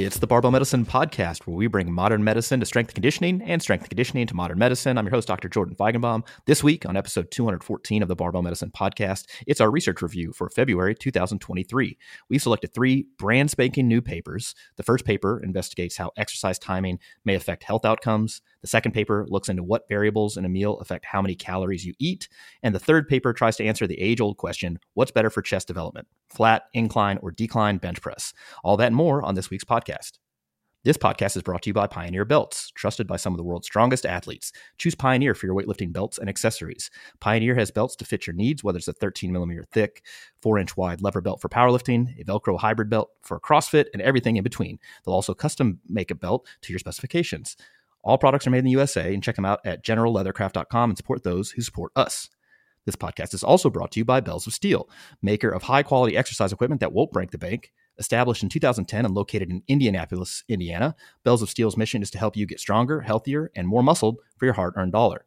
It's the Barbell Medicine Podcast, where we bring modern medicine to strength conditioning and strength conditioning to modern medicine. I'm your host, Dr. Jordan Feigenbaum. This week, on episode 214 of the Barbell Medicine Podcast, it's our research review for February 2023. We've selected three brand spanking new papers. The first paper investigates how exercise timing may affect health outcomes. The second paper looks into what variables in a meal affect how many calories you eat. And the third paper tries to answer the age old question what's better for chest development, flat, incline, or decline bench press? All that and more on this week's podcast. This podcast is brought to you by Pioneer Belts, trusted by some of the world's strongest athletes. Choose Pioneer for your weightlifting belts and accessories. Pioneer has belts to fit your needs, whether it's a 13 millimeter thick, 4 inch wide lever belt for powerlifting, a Velcro hybrid belt for CrossFit, and everything in between. They'll also custom make a belt to your specifications. All products are made in the USA, and check them out at generalleathercraft.com and support those who support us. This podcast is also brought to you by Bells of Steel, maker of high quality exercise equipment that won't break the bank. Established in 2010 and located in Indianapolis, Indiana, Bells of Steel's mission is to help you get stronger, healthier, and more muscled for your hard earned dollar.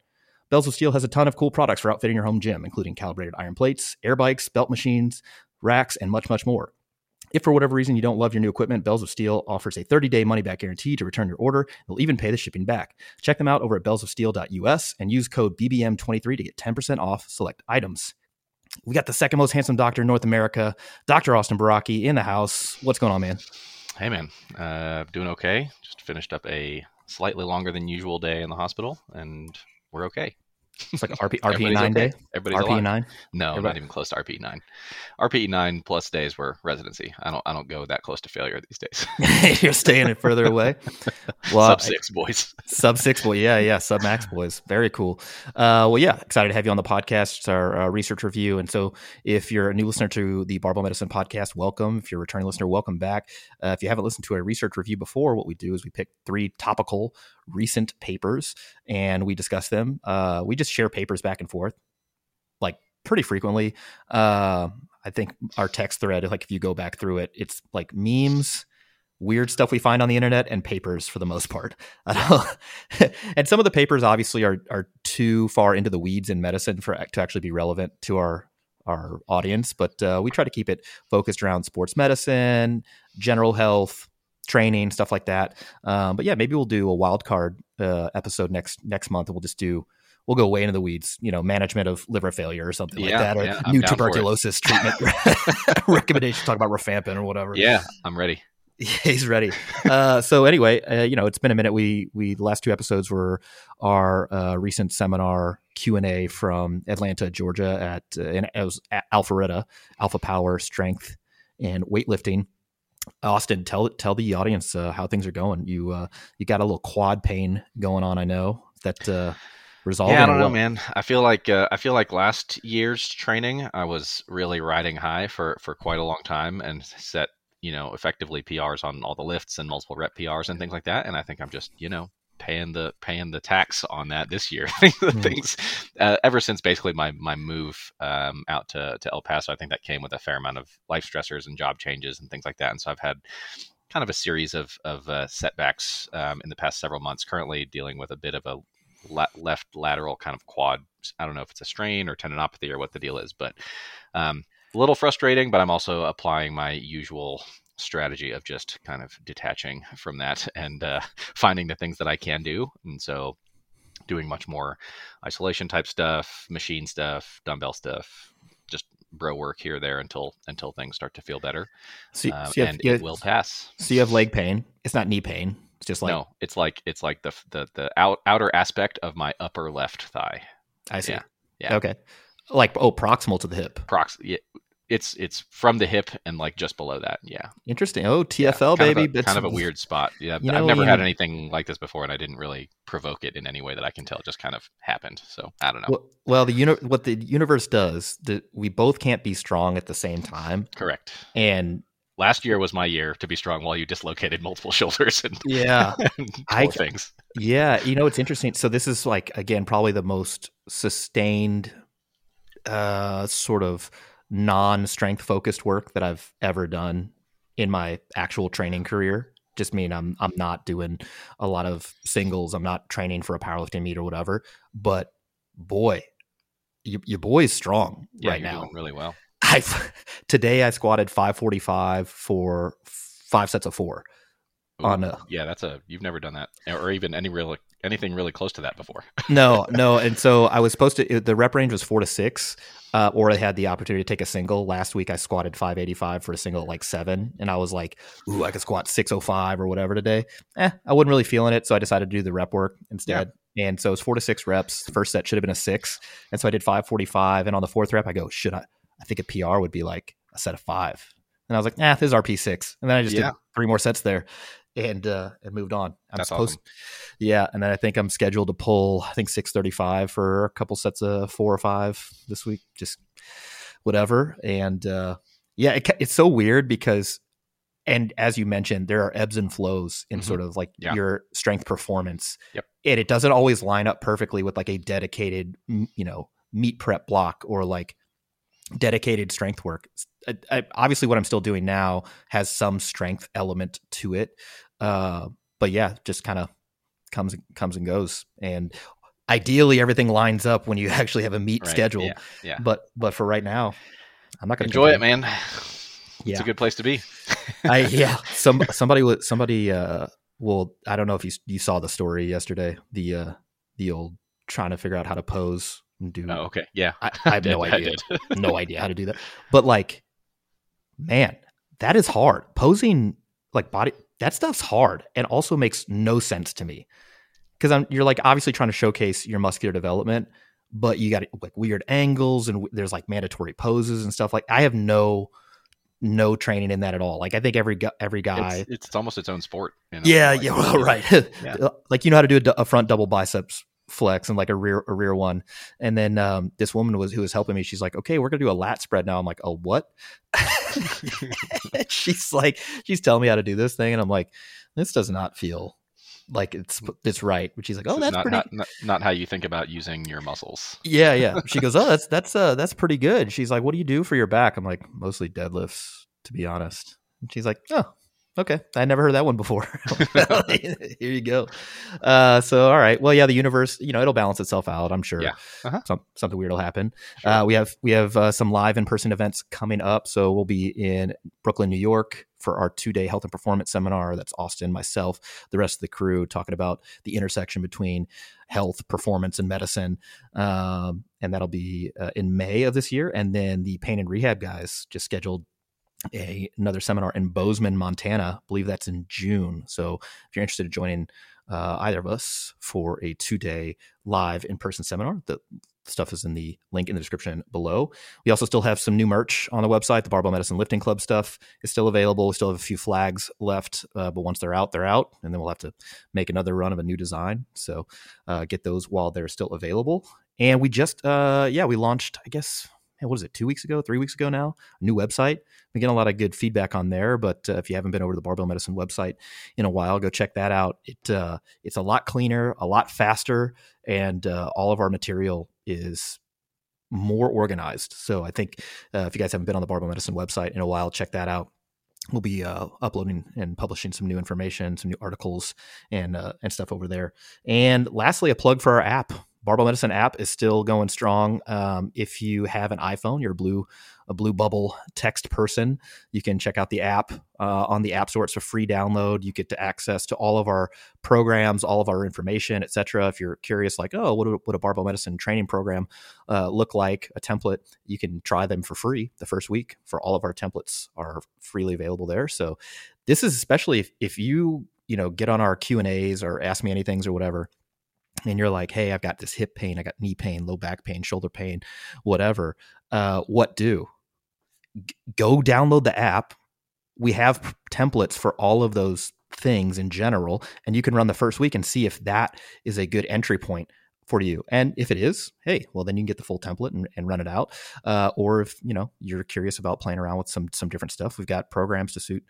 Bells of Steel has a ton of cool products for outfitting your home gym, including calibrated iron plates, air bikes, belt machines, racks, and much, much more. If for whatever reason you don't love your new equipment, Bells of Steel offers a 30-day money-back guarantee to return your order. They'll even pay the shipping back. Check them out over at bellsofsteel.us and use code BBM23 to get 10% off select items. We got the second most handsome doctor in North America, Dr. Austin Baraki, in the house. What's going on, man? Hey, man. Uh, doing okay. Just finished up a slightly longer than usual day in the hospital, and we're okay. It's like RPE RPE nine okay. day. Everybody's RPE nine. No, Everybody. not even close to RPE nine. RPE nine plus days were residency. I don't I don't go that close to failure these days. You're staying it further away. Well, sub six boys. sub six boy. Yeah, yeah. Sub max boys. Very cool. Uh, well, yeah. Excited to have you on the podcast. It's our uh, research review. And so, if you're a new listener to the Barbell Medicine podcast, welcome. If you're a returning listener, welcome back. Uh, if you haven't listened to a research review before, what we do is we pick three topical recent papers and we discuss them. Uh, we just share papers back and forth like pretty frequently. Uh, I think our text thread, like if you go back through it, it's like memes, weird stuff we find on the internet, and papers for the most part. and some of the papers obviously are are too far into the weeds in medicine for to actually be relevant to our our audience. But uh, we try to keep it focused around sports medicine, general health, training, stuff like that. Um, but yeah, maybe we'll do a wild card uh, episode next next month, and we'll just do we'll go way into the weeds, you know, management of liver failure or something yeah, like that, or yeah, new tuberculosis treatment recommendation. Talk about rifampin or whatever. Yeah, I'm ready. He's ready. Uh, so anyway, uh, you know, it's been a minute. We we the last two episodes were our uh, recent seminar Q and A from Atlanta, Georgia, at uh, and it was at Alpharetta, Alpha Power Strength and Weightlifting. Austin, tell tell the audience uh, how things are going. You uh, you got a little quad pain going on. I know that uh, resolving. Yeah, I don't know, man. I feel like uh, I feel like last year's training, I was really riding high for for quite a long time and set you know effectively PRs on all the lifts and multiple rep PRs and things like that. And I think I'm just you know paying the paying the tax on that this year. mm. Things uh, ever since basically my my move um, out to to El Paso, I think that came with a fair amount of life stressors and job changes and things like that. And so I've had kind of a series of of uh, setbacks um, in the past several months. Currently dealing with a bit of a la- left lateral kind of quad. I don't know if it's a strain or tendinopathy or what the deal is, but um, a little frustrating. But I'm also applying my usual strategy of just kind of detaching from that and uh, finding the things that I can do. And so doing much more isolation type stuff, machine stuff, dumbbell stuff, just bro work here there until until things start to feel better. So, um, so have, and it will pass. So you have leg pain. It's not knee pain. It's just like no. It's like it's like the the the out, outer aspect of my upper left thigh. I see. Yeah. yeah. Okay. Like oh, proximal to the hip. Prox. Yeah, it's it's from the hip and like just below that. Yeah. Interesting. Oh, TFL yeah, baby. Of a, kind of a weird spot. Yeah. You know, I've never had anything like this before, and I didn't really provoke it in any way that I can tell. It just kind of happened. So I don't know. Well, well the uni- what the universe does, the, we both can't be strong at the same time. Correct. And last year was my year to be strong while you dislocated multiple shoulders and yeah and I, things yeah you know it's interesting so this is like again probably the most sustained uh sort of non-strength focused work that I've ever done in my actual training career. Just mean I'm I'm not doing a lot of singles. I'm not training for a powerlifting meet or whatever. But boy, you, your is strong yeah, right now. really well. I today I squatted 545 for five sets of four. Ooh, on a yeah, that's a you've never done that, or even any real anything really close to that before. no, no. And so I was supposed to. The rep range was four to six, uh, or I had the opportunity to take a single. Last week I squatted 585 for a single at like seven, and I was like, "Ooh, I could squat 605 or whatever today." Eh, I wasn't really feeling it, so I decided to do the rep work instead. And so it's four to six reps. The first set should have been a six, and so I did 545. And on the fourth rep, I go, "Should I?" I think a PR would be like a set of five. And I was like, "Nah, this is RPE six." And then I just Yeah. did three more sets there, and uh, and moved on. I'm That's supposed, awesome. yeah. And then I think I'm scheduled to pull, I think 635 for a couple sets of four or five this week. Just whatever. And uh, yeah, it, it's so weird because, and as you mentioned, there are ebbs and flows in Mhm. sort of like Yeah. your strength performance. Yep. And it doesn't always line up perfectly with like a dedicated, you know, meet prep block or like dedicated strength work. I, I, obviously, what I'm still doing now has some strength element to it. Uh, but yeah, just kind of comes comes and goes. And ideally, everything lines up when you actually have a meet Right, schedule. Yeah, yeah. But but for right now, I'm not going to Enjoy it, man. It's a good place to be. I yeah. Some somebody would somebody uh well I don't know if you you saw the story yesterday the uh the old trying to figure out how to pose and do Oh, okay. Yeah. I, I have no idea no idea how to do that but like man that is hard posing like body that stuff's hard and also makes no sense to me because I'm you're like obviously trying to showcase your muscular development but you got like weird angles and w- there's like mandatory poses and stuff like I have no no training in that at all like I think every gu- every guy It's, it's almost its own sport. you know, yeah, like- yeah, well, right. Yeah. like you know how to do a, a front double biceps flex and like a rear a rear one. And then um, this woman was who was helping me. She's like, "Okay, we're gonna do a lat spread now." I'm like, "Oh, what?" she's like, she's telling me how to do this thing, and I'm like, "This does not feel like it's it's right." But she's like, "Oh, that's not, pretty." not, not, not how you think about using your muscles. yeah, yeah. She goes, "Oh, that's that's uh that's pretty good." She's like, "What do you do for your back?" I'm like, "Mostly deadlifts, to be honest." And she's like, "Oh, okay. I never heard that one before." Here you go. Uh, so all right. Well, yeah, the universe, you know, it'll balance itself out. I'm sure. Yeah. Uh-huh. Some, something weird will happen. Sure. Uh, we have we have uh, some live in person events coming up. So we'll be in Brooklyn, New York for our two day health and performance seminar. That's Austin, myself, the rest of the crew talking about the intersection between health, performance, and medicine. Um, and that'll be uh, in May of this year. And then the pain and rehab guys just scheduled a another seminar in Bozeman, Montana. I believe that's in June. So if you're interested in joining uh, either of us for a two day live in person seminar, the stuff is in the link in the description below. We also still have some new merch on the website. The Barbell Medicine Lifting Club stuff is still available. We still have a few flags left, uh, but once they're out, they're out, and then we'll have to make another run of a new design. So uh, get those while they're still available. And we just, uh, yeah, we launched, I guess, what is it, two weeks ago, three weeks ago now, a new website. We get a lot of good feedback on there, but uh, if you haven't been over to the Barbell Medicine website in a while, go check that out. It uh, it's a lot cleaner, a lot faster, and uh, all of our material is more organized. So I think uh, if you guys haven't been on the Barbell Medicine website in a while, check that out. We'll be uh, uploading and publishing some new information, some new articles, and uh, and stuff over there. And lastly, a plug for our app. Barbell Medicine app is still going strong. Um, if you have an iPhone, you're a blue a blue bubble text person, you can check out the app uh, on the App Store. It's a free download. You get to access to all of our programs, all of our information, etc. If you're curious, like, oh, what would a barbell medicine training program uh, look like? A template, you can try them for free the first week. For all of our templates are freely available there. So this is especially if, if you you know get on our Q and A's or ask me anything or whatever and you're like, hey, I've got this hip pain, I got knee pain, low back pain, shoulder pain, whatever. Uh, what do? G- go download the app. We have p- templates for all of those things in general, and you can run the first week and see if that is a good entry point for you. And if it is, hey, well then you can get the full template and, and run it out. Uh, or if you know you're curious about playing around with some some different stuff, we've got programs to suit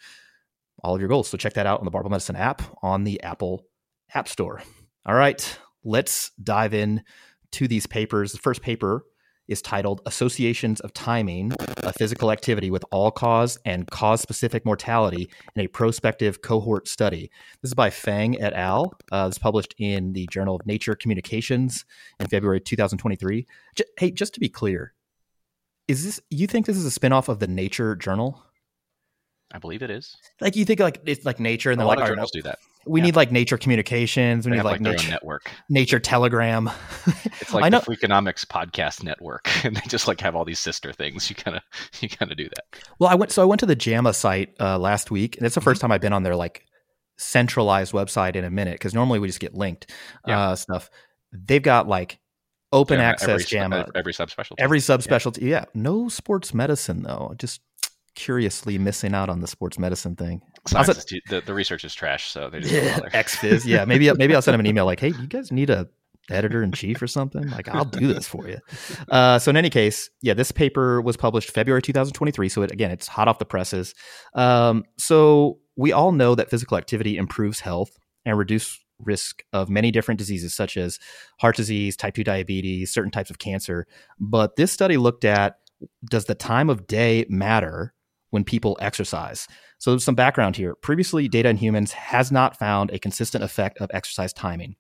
all of your goals. So check that out on the Barbell Medicine app on the Apple App Store. All right, let's dive in to these papers. The first paper is titled Associations of Timing a Physical Activity with All Cause and Cause Specific Mortality in a Prospective Cohort Study. This is by Feng et al. Uh, this is published in the Journal of Nature Communications in February 2023. J- hey, just to be clear, is this you think this is a spinoff of the Nature Journal? I believe it is. Like you think like it's like nature, and A they're lot like, of all right, journals do that. We yeah. need like nature communications. We They need like, like nature network. nature telegram. It's like I know. the Freakonomics podcast network, and they just like have all these sister things. You kind of you kind of do that. Well, I went so I went to the JAMA site uh, last week, and it's the Mm-hmm. first time I've been on their like centralized website in a minute because normally we just get linked Yeah. uh, stuff. They've got like open access every, JAMA, every subspecialty. every subspecialty. Yeah. no sports medicine though. Just curiously missing out on the sports medicine thing. Science How's is too- the, the research is trash, so they just don't Yeah, bother. XFiz. Yeah, maybe maybe I'll send him an email like, "Hey, you guys need a editor in chief or something?" Like, I'll do this for you. Uh, so in any case, yeah, this paper was published February 2023. So it, again, it's hot off the presses. Um, so we all know that physical activity improves health and reduce risk of many different diseases such as heart disease, type 2 diabetes, certain types of cancer. But this study looked at does the time of day matter when people exercise? So some background here. Previously, data in humans has not found a consistent effect of exercise timing.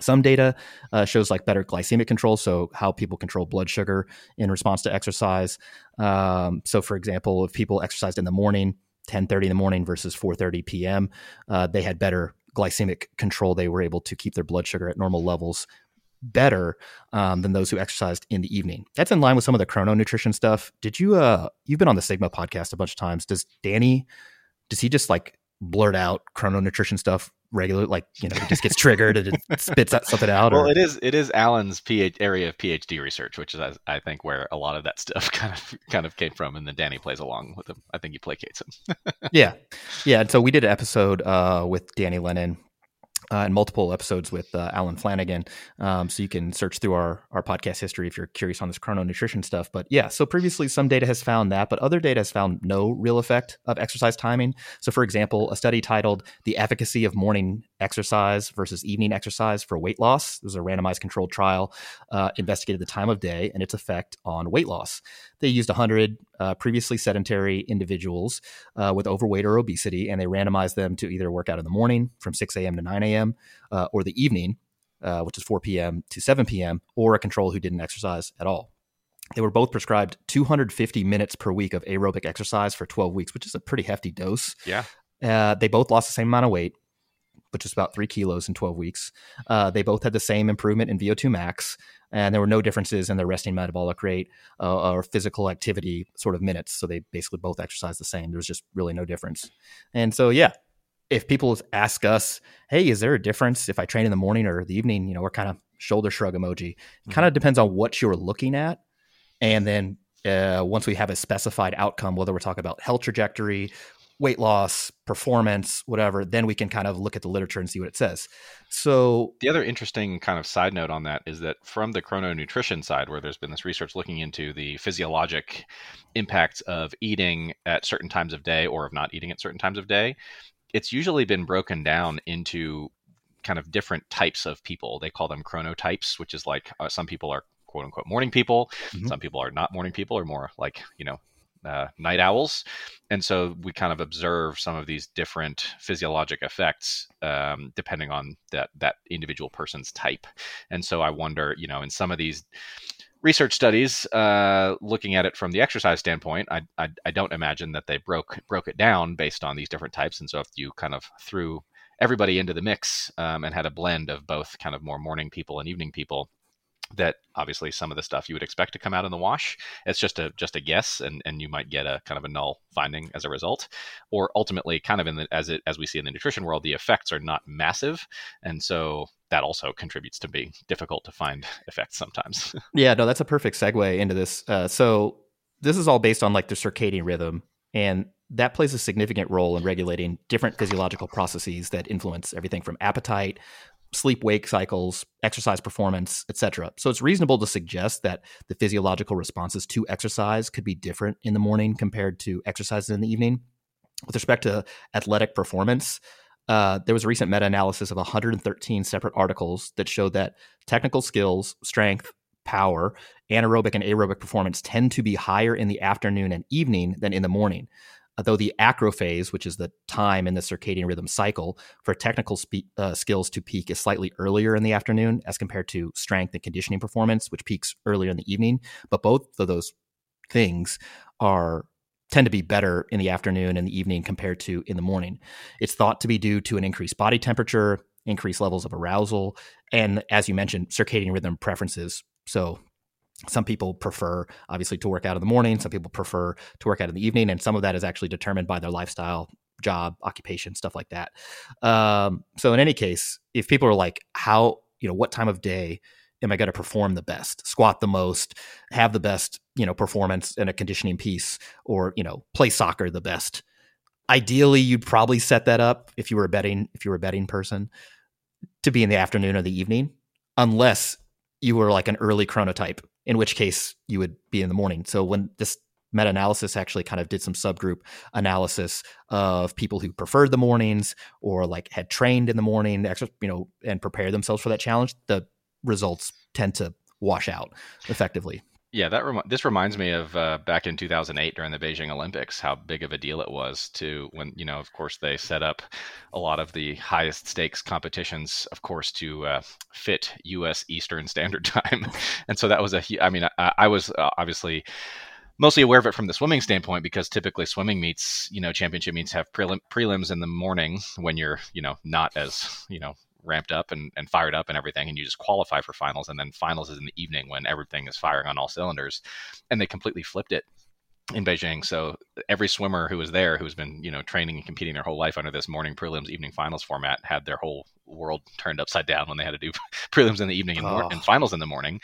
Some data uh, shows like better glycemic control, so how people control blood sugar in response to exercise. Um, so, for example, if people exercised in the morning, 10:30 in the morning versus 4:30 p.m., uh, they had better glycemic control. They were able to keep their blood sugar at normal levels better um, than those who exercised in the evening. That's in line with some of the chrono nutrition stuff. Did you? Uh, you've been on the Sigma podcast a bunch of times. Does Danny? Does he just like blurt out chrono nutrition stuff regularly? Like you know, he just gets triggered and it spits out something out. Well, or, it is it is Alan's PhD, area of PhD research, which is I, I think where a lot of that stuff kind of kind of came from, and then Danny plays along with him. I think he placates him. yeah, yeah. And so we did an episode uh, with Danny Lennon. Uh, and multiple episodes with uh, Alan Flanagan. Um, so you can search through our, our podcast history if you're curious on this chrono nutrition stuff. But yeah, so previously some data has found that, but other data has found no real effect of exercise timing. So, for example, a study titled The Efficacy of Morning Exercise versus Evening Exercise for Weight Loss, it was a randomized controlled trial, uh, investigated the time of day and its effect on weight loss. They used 100 uh, previously sedentary individuals uh, with overweight or obesity, and they randomized them to either work out in the morning from 6 a.m. to 9 a.m. Uh, or the evening, uh, which is 4 p.m. to 7 p.m., or a control who didn't exercise at all. They were both prescribed 250 minutes per week of aerobic exercise for 12 weeks, which is a pretty hefty dose. Yeah. Uh, they both lost the same amount of weight, which is about three kilos in 12 weeks. Uh, they both had the same improvement in VO2 max, and there were no differences in their resting metabolic rate uh, or physical activity sort of minutes. So they basically both exercised the same. There was just really no difference. And so, yeah, if people ask us, hey, is there a difference if I train in the morning or the evening? You know, we're kind of shoulder shrug emoji. It kind of depends on what you're looking at. And then uh, once we have a specified outcome, whether we're talking about health trajectory, weight loss, performance, whatever, then we can kind of look at the literature and see what it says. So The other interesting kind of side note on that is that from the chrononutrition side, where there's been this research looking into the physiologic impacts of eating at certain times of day or of not eating at certain times of day, it's usually been broken down into kind of different types of people. They call them chronotypes, which is like uh, some people are quote unquote morning people, Mhm. some people are not morning people, or more like, you know, uh, night owls. And so we kind of observe some of these different physiologic effects um, depending on that that individual person's type. And so I wonder, you know, in some of these research studies, uh, looking at it from the exercise standpoint, I, I I don't imagine that they broke broke it down based on these different types. And so if you kind of threw everybody into the mix um, and had a blend of both kind of more morning people and evening people that obviously some of the stuff you would expect to come out in the wash. It's just a just a guess and and you might get a kind of a null finding as a result. Or ultimately kind of in the as it as we see in the nutrition world the effects are not massive and so that also contributes to being difficult to find effects sometimes. Yeah, no, that's a perfect segue into this. Uh, so this is all based on like the circadian rhythm, and that plays a significant role in regulating different physiological processes that influence everything from appetite, sleep wake cycles, exercise performance, etc. So it's reasonable to suggest that the physiological responses to exercise could be different in the morning compared to exercise in the evening. With respect to athletic performance, uh, there was a recent meta analysis of 113 separate articles that showed that technical skills, strength, power, anaerobic and aerobic performance tend to be higher in the afternoon and evening than in the morning. Uh, though the acrophase, which is the time in the circadian rhythm cycle for technical spe- uh, skills to peak, is slightly earlier in the afternoon as compared to strength and conditioning performance, which peaks earlier in the evening. But both of those things are tend to be better in the afternoon and the evening compared to in the morning. It's thought to be due to an increased body temperature, increased levels of arousal, and as you mentioned, circadian rhythm preferences. So some people prefer obviously to work out in the morning. Some people prefer to work out in the evening and some of that is actually determined by their lifestyle job occupation stuff like that. Um, so in any case if people are like how you know what time of day am i going to perform the best? Squat the most have the best you know performance in a conditioning piece or you know play soccer the best? Ideally you'd probably set that up if you were a betting if you were a betting person to be in the afternoon or the evening unless you were like an early chronotype in which case you would be in the morning. So when this meta-analysis actually kind of did some subgroup analysis of people who preferred the mornings or like had trained in the morning, you know, and prepared themselves for that challenge, the results tend to wash out effectively. Yeah, that this reminds me of uh, back in 2008 during the Beijing Olympics, how big of a deal it was to when you know, of course, they set up a lot of the highest stakes competitions, of course, to uh, fit U.S. Eastern Standard Time, and so that was a. I mean, I, I was uh, obviously mostly aware of it from the swimming standpoint because typically swimming meets, you know, championship meets have prelim- prelims in the morning when you're, you know, not as, you know, ramped up and, and fired up and everything, and you just qualify for finals. And then finals is in the evening when everything is firing on all cylinders. And they completely flipped it in Beijing. So every swimmer who was there, who's been you know training and competing their whole life under this morning prelims, evening finals format, had their whole world turned upside down when they had to do prelims in the evening and, oh. and finals in the morning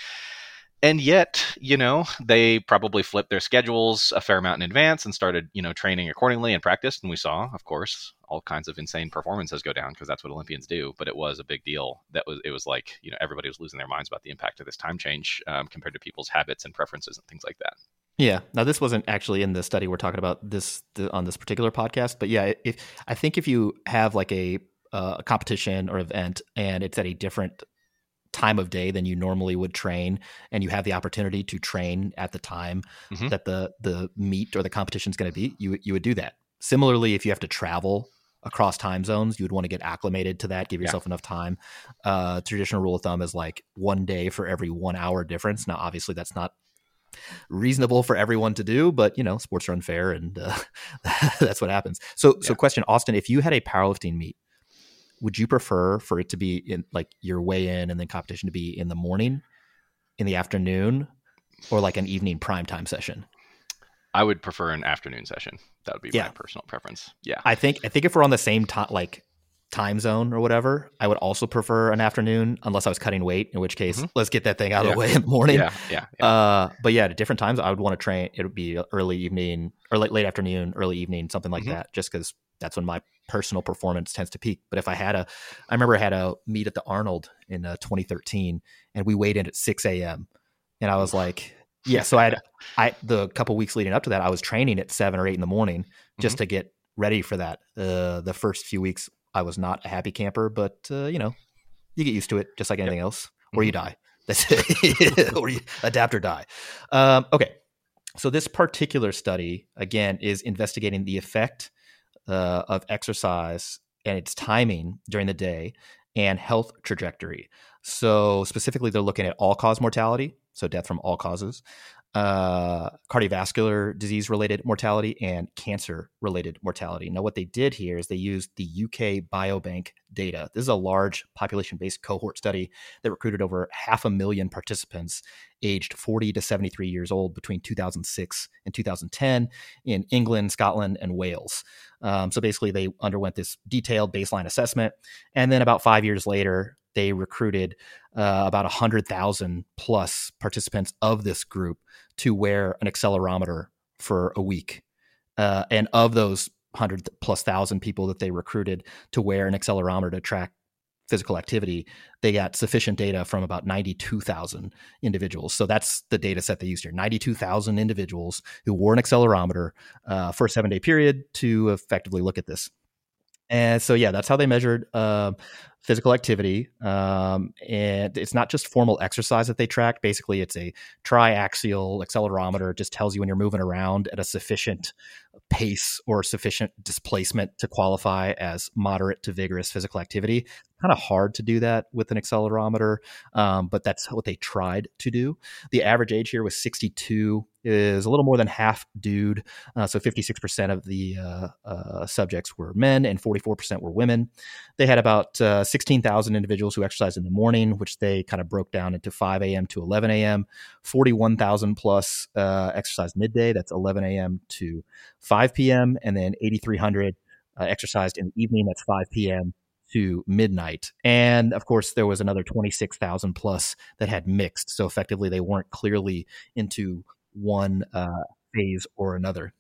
and yet you know they probably flipped their schedules a fair amount in advance and started you know training accordingly and practiced. And we saw of course all kinds of insane performances go down because that's what olympians do. But it was a big deal that was it was like you know everybody was losing their minds about the impact of this time change um, compared to people's habits and preferences and things like that. Yeah. Now this wasn't actually in the study we're talking about this the, on this particular podcast but yeah if i think if you have like a uh, a competition or event and it's at a different time of day than you normally would train and you have the opportunity to train at the time mm-hmm. that the the meet or the competition is going to be you you would do that similarly if you have to travel across time zones you would want to get acclimated to that give yourself yeah. enough time uh, traditional rule of thumb is like one day for every one hour difference now obviously that's not reasonable for everyone to do but you know sports are unfair and uh, that's what happens so yeah. so question austin if you had a powerlifting meet would you prefer for it to be in like your weigh in and then competition to be in the morning, in the afternoon, or like an evening prime time session? I would prefer an afternoon session. That would be yeah. my personal preference. Yeah. I think I think if we're on the same time like time zone or whatever, I would also prefer an afternoon unless I was cutting weight, in which case mm-hmm. let's get that thing out yeah. of the way in the morning. Yeah. Yeah. yeah. Uh, but yeah, at different times I would want to train it would be early evening or late late afternoon, early evening, something like mm-hmm. that, just because that's when my personal performance tends to peak. But if I had a, I remember I had a meet at the Arnold in uh, 2013, and we weighed in at 6 a.m. And I was like, yeah. So I had, I the couple weeks leading up to that, I was training at seven or eight in the morning just mm-hmm. to get ready for that. Uh, the first few weeks, I was not a happy camper, but uh, you know, you get used to it, just like anything yep. else, or mm-hmm. you die. That's it, or you adapt or die. Um, okay. So this particular study again is investigating the effect uh, of exercise and its timing during the day and health trajectory. So, specifically, they're looking at all cause mortality, so death from all causes, uh, cardiovascular disease related mortality and cancer related mortality. Now, what they did here is they used the UK Biobank data. This is a large population based cohort study that recruited over half a million participants aged 40 to 73 years old between 2006 and 2010 in England, Scotland, and Wales. Um, so basically, they underwent this detailed baseline assessment. And then about five years later, they recruited uh, about 100,000 plus participants of this group to wear an accelerometer for a week. Uh, and of those 100 plus thousand people that they recruited to wear an accelerometer to track physical activity, they got sufficient data from about 92,000 individuals. So that's the data set they used here 92,000 individuals who wore an accelerometer uh, for a seven day period to effectively look at this. And so, yeah, that's how they measured uh, physical activity. Um, and it's not just formal exercise that they track. Basically, it's a triaxial accelerometer. It just tells you when you're moving around at a sufficient pace or sufficient displacement to qualify as moderate to vigorous physical activity. Kind of hard to do that with an accelerometer, um, but that's what they tried to do. The average age here was 62, is a little more than half dude. Uh, so 56% of the uh, uh, subjects were men and 44% were women. They had about uh, 16,000 individuals who exercise in the morning, which they kind of broke down into 5 a.m. to 11 a.m. 41,000 plus uh, exercised midday. That's 11 a.m. to 5 p.m. and then 8,300 uh, exercised in the evening. That's 5 p.m. to midnight. And of course, there was another 26,000 plus that had mixed. So effectively, they weren't clearly into one uh, phase or another.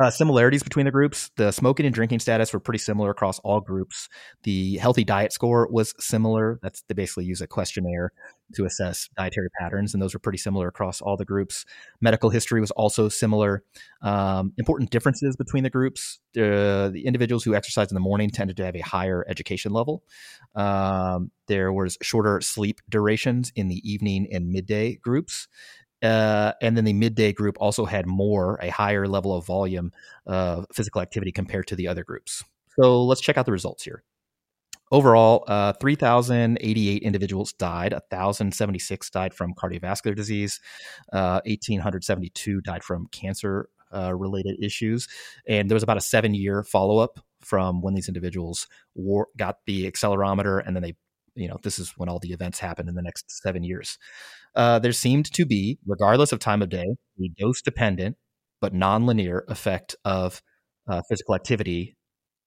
Uh, similarities between the groups. The smoking and drinking status were pretty similar across all groups. The healthy diet score was similar. That's they basically use a questionnaire to assess dietary patterns and those were pretty similar across all the groups. Medical history was also similar. Um, important differences between the groups uh, the individuals who exercised in the morning tended to have a higher education level. Um, there was shorter sleep durations in the evening and midday groups uh, and then the midday group also had more, a higher level of volume of physical activity compared to the other groups. So let's check out the results here. Overall, uh, 3,088 individuals died. 1,076 died from cardiovascular disease. Uh, 1,872 died from cancer uh, related issues. And there was about a seven year follow up from when these individuals wore, got the accelerometer and then they you know this is when all the events happen in the next seven years uh, there seemed to be, regardless of time of day, a dose dependent but nonlinear effect of uh, physical activity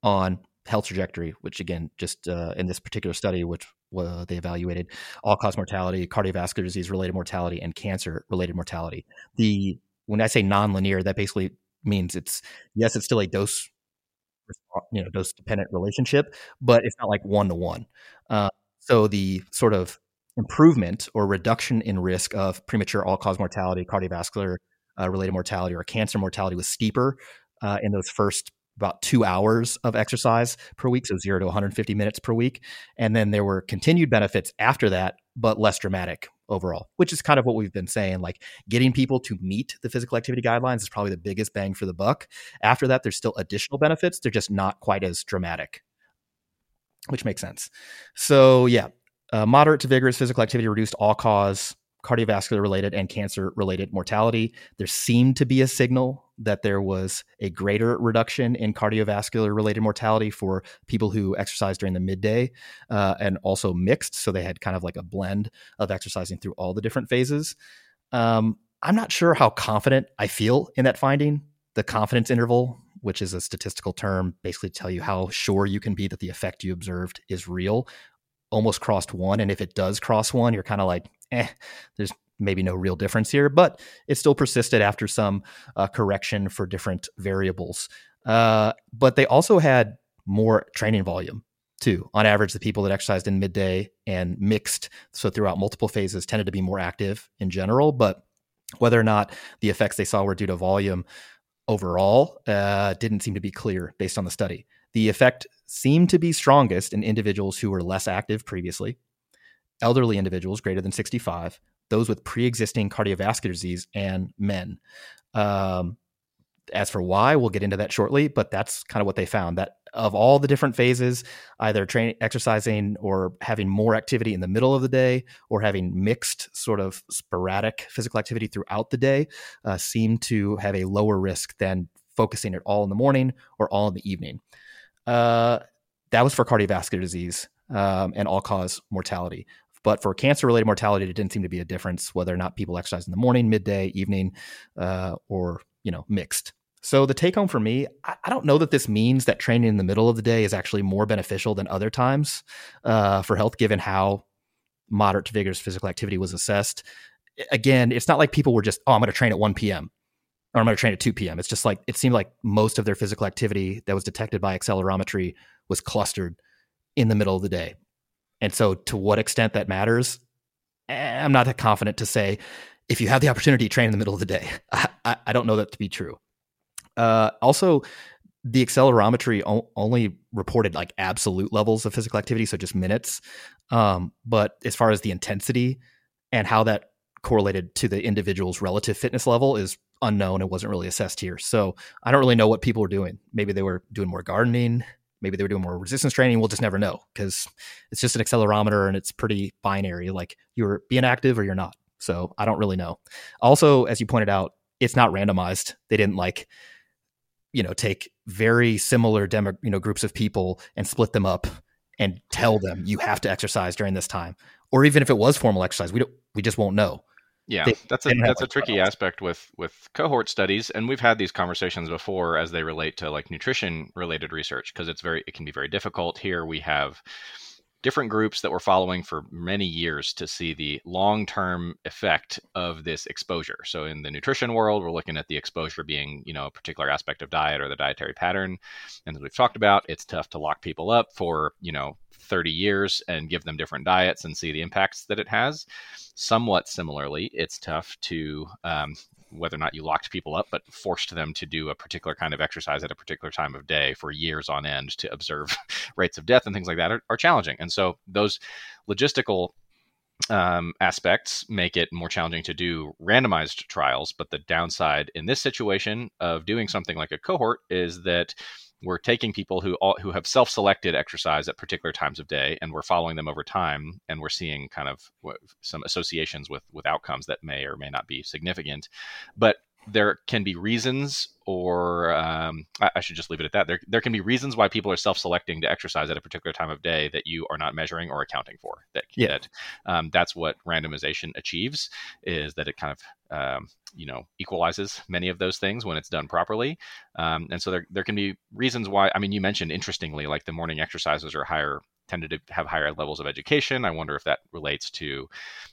on health trajectory, which again, just uh, in this particular study, which uh, they evaluated all cause mortality, cardiovascular disease related mortality, and cancer related mortality. The when I say nonlinear, that basically means it's yes, it's still a dose you know dose dependent relationship, but it's not like one to one. So the sort of improvement or reduction in risk of premature all cause mortality, cardiovascular uh, related mortality, or cancer mortality was steeper uh, in those first about two hours of exercise per week, so zero to 150 minutes per week. And then there were continued benefits after that, but less dramatic overall, which is kind of what we've been saying. Like getting people to meet the physical activity guidelines is probably the biggest bang for the buck. After that, there's still additional benefits. They're just not quite as dramatic, which makes sense. So, yeah, uh, moderate to vigorous physical activity reduced all cause cardiovascular related and cancer related mortality. There seemed to be a signal that there was a greater reduction in cardiovascular related mortality for people who exercised during the midday uh, and also mixed. So they had kind of like a blend of exercising through all the different phases. Um, I'm not sure how confident I feel in that finding. The confidence interval, which is a statistical term, basically tell you how sure you can be that the effect you observed is real almost crossed one. And if it does cross one, you're kind of like, eh, there's maybe no real difference here, but it still persisted after some uh, correction for different variables. Uh, but they also had more training volume too. On average, the people that exercised in midday and mixed, so throughout multiple phases, tended to be more active in general. But whether or not the effects they saw were due to volume overall uh, didn't seem to be clear based on the study. The effect seemed to be strongest in individuals who were less active previously, elderly individuals greater than 65, those with pre existing cardiovascular disease, and men. Um, as for why, we'll get into that shortly, but that's kind of what they found that of all the different phases, either training, exercising, or having more activity in the middle of the day, or having mixed sort of sporadic physical activity throughout the day, uh, seem to have a lower risk than focusing it all in the morning or all in the evening. Uh, that was for cardiovascular disease um, and all cause mortality. But for cancer related mortality, it didn't seem to be a difference whether or not people exercise in the morning, midday, evening, uh, or you know mixed. So the take home for me, I, I, don't know that this means that training in the middle of the day is actually more beneficial than other times uh, for health, given how moderate to vigorous physical activity was assessed. Again, it's not like people were just, oh, I'm going to train at 1 p.m or I'm going to train at 2 p.m. It's just like it seemed like most of their physical activity that was detected by accelerometry was clustered in the middle of the day. And so, to what extent that matters, eh, I'm not that confident to say if you have the opportunity to train in the middle of the day. I, I, I don't know that to be true. Uh, also, the accelerometry o- only reported like absolute levels of physical activity, so just minutes. Um, but as far as the intensity and how that correlated to the individual's relative fitness level is unknown. It wasn't really assessed here. So I don't really know what people were doing. Maybe they were doing more gardening. Maybe they were doing more resistance training. We'll just never know because it's just an accelerometer and it's pretty binary. Like you're being active or you're not. So I don't really know. Also, as you pointed out, it's not randomized. They didn't like, you know, take very similar demo, you know, groups of people and split them up and tell them you have to exercise during this time. Or even if it was formal exercise, we don't, we just won't know. Yeah, they, that's a that's a tricky aspect with with cohort studies, and we've had these conversations before as they relate to like nutrition related research because it's very it can be very difficult. Here we have different groups that we're following for many years to see the long term effect of this exposure. So in the nutrition world, we're looking at the exposure being, you know, a particular aspect of diet or the dietary pattern. And as we've talked about, it's tough to lock people up for, you know, 30 years and give them different diets and see the impacts that it has. Somewhat similarly, it's tough to um, whether or not you locked people up, but forced them to do a particular kind of exercise at a particular time of day for years on end to observe rates of death and things like that are, are challenging. And so those logistical um, aspects make it more challenging to do randomized trials. But the downside in this situation of doing something like a cohort is that we're taking people who all, who have self-selected exercise at particular times of day and we're following them over time and we're seeing kind of some associations with with outcomes that may or may not be significant. But there can be reasons or um, I, I, should just leave it at that there, there can be reasons why people are self-selecting to exercise at a particular time of day that you are not measuring or accounting for that, yeah. that um, that's what randomization achieves is that it kind of um, you know equalizes many of those things when it's done properly um, and so there, there can be reasons why i mean you mentioned interestingly like the morning exercises are higher tended to have higher levels of education. I wonder if that relates to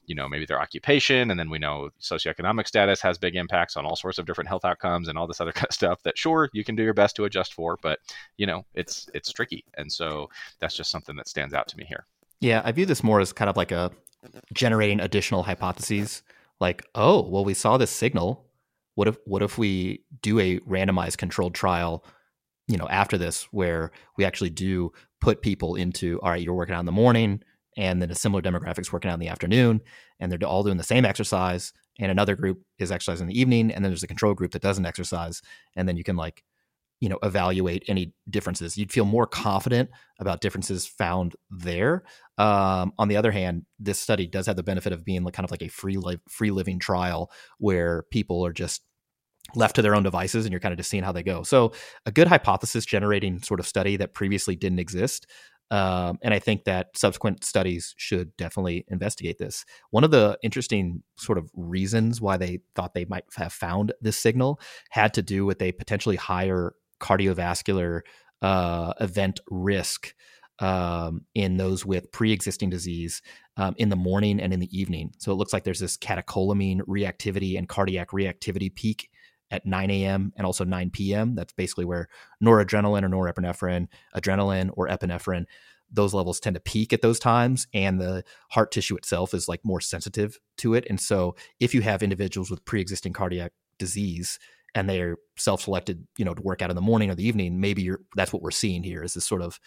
you know maybe their occupation and then we know socioeconomic status has big impacts on all sorts of different health outcomes and all this other kind of stuff that sure you can do your best to adjust for but you know it's it's tricky. And so that's just something that stands out to me here. Yeah i view this more as kind of like a generating additional hypotheses like, oh, well, we saw this signal. What if what if we do a randomized controlled trial, you know, after this where we actually do put people into all right, you're working out in the morning and then a similar demographics working out in the afternoon and they're all doing the same exercise and another group is exercising in the evening and then there's a control group that doesn't exercise and then you can like you know evaluate any differences. You'd feel more confident about differences found there. Um, on the other hand this study does have the benefit of being like kind of like a free li- free living trial where people are just left to their own devices and you're kind of just seeing how they go so a good hypothesis generating sort of study that previously didn't exist um, and I think that subsequent studies should definitely investigate this. One of the interesting sort of reasons why they thought they might have found this signal had to do with a potentially higher cardiovascular uh, event risk um, in those with pre-existing disease um, in the morning and in the evening. So it looks like there's this catecholamine reactivity and cardiac reactivity peak at 9 a.m. and also 9 p.m. That's basically where noradrenaline or norepinephrine, adrenaline or epinephrine, those levels tend to peak at those times, and the heart tissue itself is like more sensitive to it. And so, if you have individuals with pre-existing cardiac disease, and they're self-selected, you know, to work out in the morning or the evening, maybe you're that's what we're seeing here is this sort of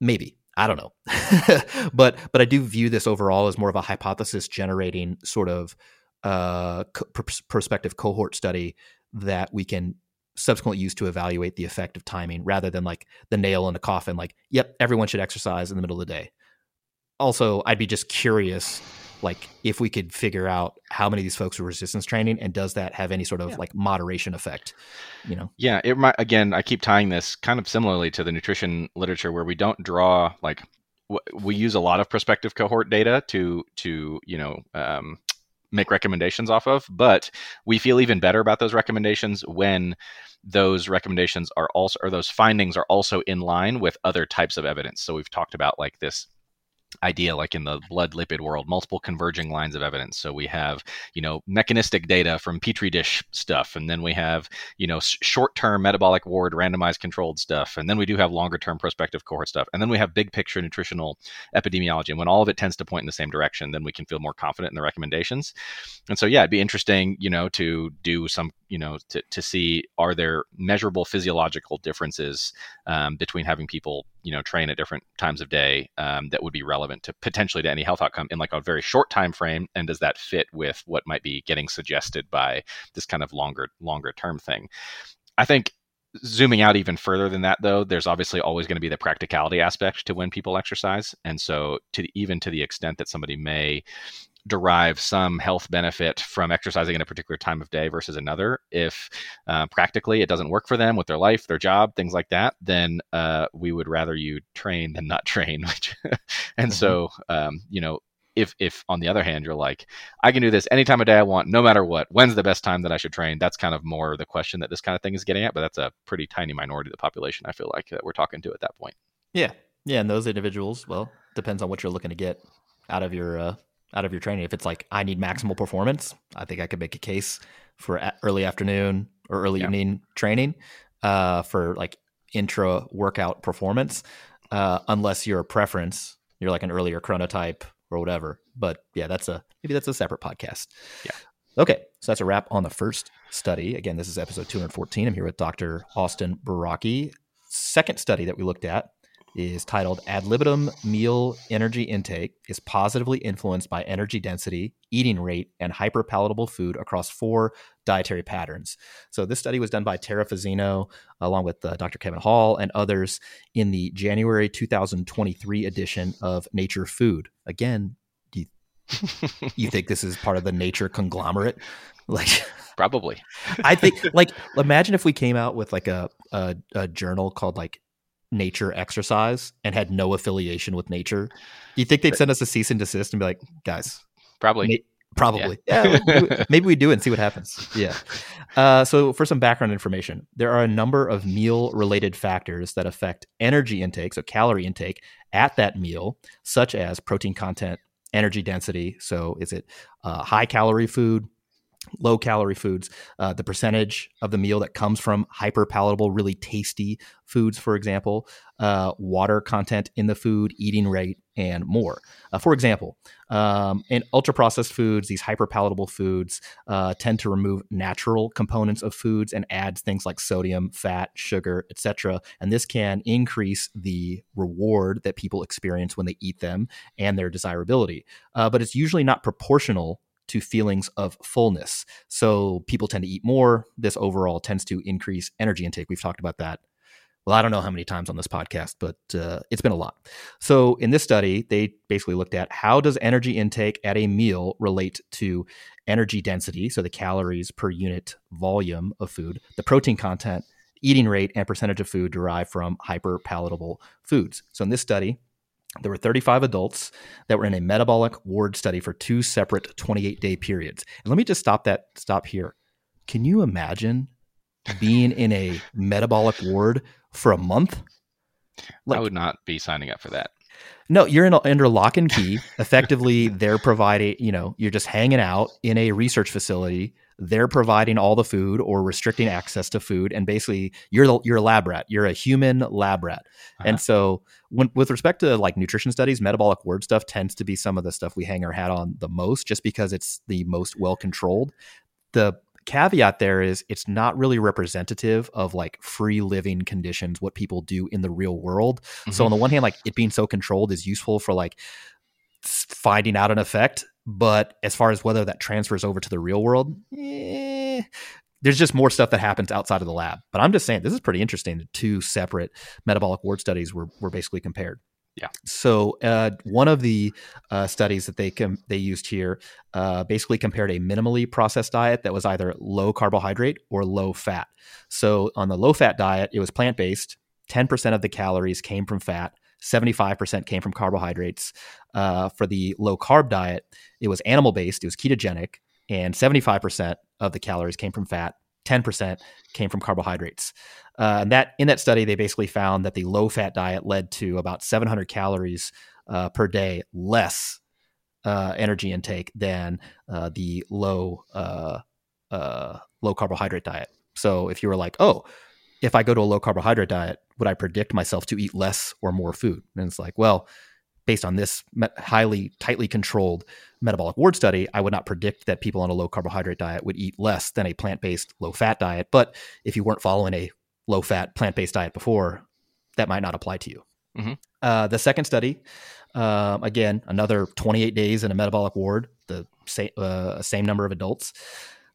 maybe I don't know, but but I do view this overall as more of a hypothesis generating sort of uh, co- prospective cohort study that we can subsequently use to evaluate the effect of timing rather than like the nail in the coffin like yep everyone should exercise in the middle of the day also i'd be just curious like if we could figure out how many of these folks are resistance training and does that have any sort of yeah. like moderation effect you know yeah it might again i keep tying this kind of similarly to the nutrition literature where we don't draw like we use a lot of prospective cohort data to to you know um, make recommendations off of but we feel even better about those recommendations when those recommendations are also or those findings are also in line with other types of evidence. So we've talked about like this idea like in the blood lipid world multiple converging lines of evidence. So we have you know mechanistic data from petri dish stuff and then we have you know short-term metabolic ward randomized controlled stuff and then we do have longer term prospective cohort stuff and then we have big picture nutritional epidemiology. And when all of it tends to point in the same direction then we can feel more confident in the recommendations. And so yeah it'd be interesting you know to do some you know, to, to see are there measurable physiological differences um, between having people, you know, train at different times of day um, that would be relevant to potentially to any health outcome in like a very short time frame, and does that fit with what might be getting suggested by this kind of longer longer term thing? I think zooming out even further than that though there's obviously always going to be the practicality aspect to when people exercise and so to even to the extent that somebody may derive some health benefit from exercising at a particular time of day versus another. If uh, practically it doesn't work for them with their life their job things like that then uh, we would rather you train than not train and mm-hmm. so um, you know if if on the other hand you're like i can do this any time of day i want no matter what. When's the best time that i should train? That's kind of more the question that this kind of thing is getting at but that's a pretty tiny minority of the population i feel like that we're talking to at that point. Yeah. Yeah and those individuals well depends on what you're looking to get out of your uh, out of your training if it's like i need maximal performance i think i could make a case for early afternoon or early yeah. evening training uh, for like intra workout performance uh, unless you're a preference you're like an earlier chronotype or whatever. But yeah, that's a maybe that's a separate podcast. Yeah. Okay, so that's a wrap on the first study. Again, this is episode 214. I'm here with Dr. Austin Baraki. Second study that we looked at is titled Ad libitum meal energy intake is positively influenced by energy density, eating rate, and hyperpalatable food across four dietary patterns. So, this study was done by Tara Fazzino along with uh, Dr. Kevin Hall and others in the January 2023 edition of Nature Food. Again, you, you think this is part of the Nature conglomerate? Like, probably. I think, like, imagine if we came out with like a, a, a journal called like nature exercise and had no affiliation with nature, do you think they'd send us a cease and desist and be like, guys, probably. Na- probably. Yeah, yeah maybe we do and see what happens. Yeah. Uh, so, for some background information, there are a number of meal related factors that affect energy intake, so calorie intake at that meal, such as protein content, energy density. So, is it uh, high calorie food, low calorie foods, uh, the percentage of the meal that comes from hyper palatable, really tasty foods, for example, uh, water content in the food, eating rate, and more. Uh, for example, um, in ultra processed foods, these hyper palatable foods uh, tend to remove natural components of foods and adds things like sodium, fat, sugar, etc. And this can increase the reward that people experience when they eat them and their desirability. Uh, but it's usually not proportional to feelings of fullness. So people tend to eat more. This overall tends to increase energy intake. We've talked about that. Well, I don't know how many times on this podcast, but uh, it's been a lot. So in this study, they basically looked at how does energy intake at a meal relate to energy density, so the calories per unit volume of food, the protein content, eating rate, and percentage of food derived from hyper palatable foods. So in this study, there were 35 adults that were in a metabolic ward study for two separate 28 day periods. And let me just stop that stop here. Can you imagine being in a metabolic ward for a month? Like, I would not be signing up for that. No, you're in a, under lock and key. Effectively, they're providing, you know, you're just hanging out in a research facility they're providing all the food or restricting access to food and basically you're you're a lab rat. You're a human lab rat. Uh-huh. and so when, with respect to like nutrition studies metabolic ward stuff tends to be some of the stuff we hang our hat on the most just because it's the most well controlled. The caveat there is it's not really representative of like free living conditions what people do in the real world. Mm-hmm. so on the one hand like it being so controlled is useful for like finding out an effect but as far as whether that transfers over to the real world, eh, there's just more stuff that happens outside of the lab. But I'm just saying this is pretty interesting. The two separate metabolic ward studies were were basically compared. Yeah. So uh, one of the uh, studies that they com- they used here uh, basically compared a minimally processed diet that was either low carbohydrate or low fat. So on the low fat diet, it was plant based. Ten percent of the calories came from fat. 75% came from carbohydrates. Uh, for the low carb diet, it was animal based, it was ketogenic, and 75% of the calories came from fat. 10% came from carbohydrates. Uh, and that in that study, they basically found that the low fat diet led to about 700 calories uh, per day less uh, energy intake than uh, the low low carbohydrate diet. So if you were like, oh, if I go to a low carbohydrate diet, would I predict myself to eat less or more food? And it's like, well, based on this highly tightly controlled metabolic ward study, I would not predict that people on a low carbohydrate diet would eat less than a plant based low fat diet. But if you weren't following a low fat plant based diet before, that might not apply to you. Mm-hmm. Uh, the second study, um, again, another 28 days in a metabolic ward, the same, uh, same number of adults.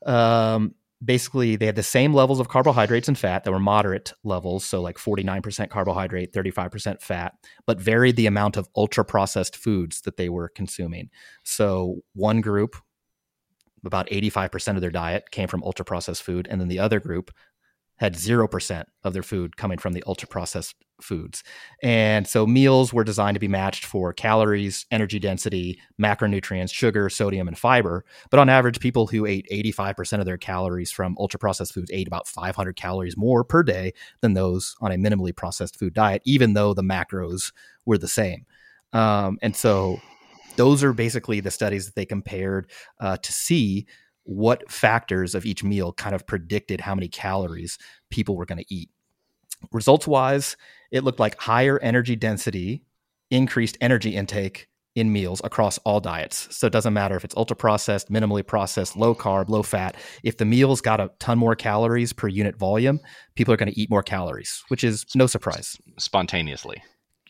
Um, basically they had the same levels of carbohydrates and fat that were moderate levels so like 49% carbohydrate 35% fat but varied the amount of ultra processed foods that they were consuming. So one group about 85% of their diet came from ultra processed food and then the other group had 0% of their food coming from the ultra processed foods. And so meals were designed to be matched for calories, energy density, macronutrients, sugar, sodium, and fiber. But on average, people who ate 85% of their calories from ultra processed foods ate about 500 calories more per day than those on a minimally processed food diet, even though the macros were the same. Um, and so those are basically the studies that they compared uh, to see what factors of each meal kind of predicted how many calories people were going to eat. Results wise, it looked like higher energy density increased energy intake in meals across all diets. So it doesn't matter if it's ultra processed, minimally processed, low carb, low fat. If the meal's got a ton more calories per unit volume, people are going to eat more calories, which is no surprise. Spontaneously.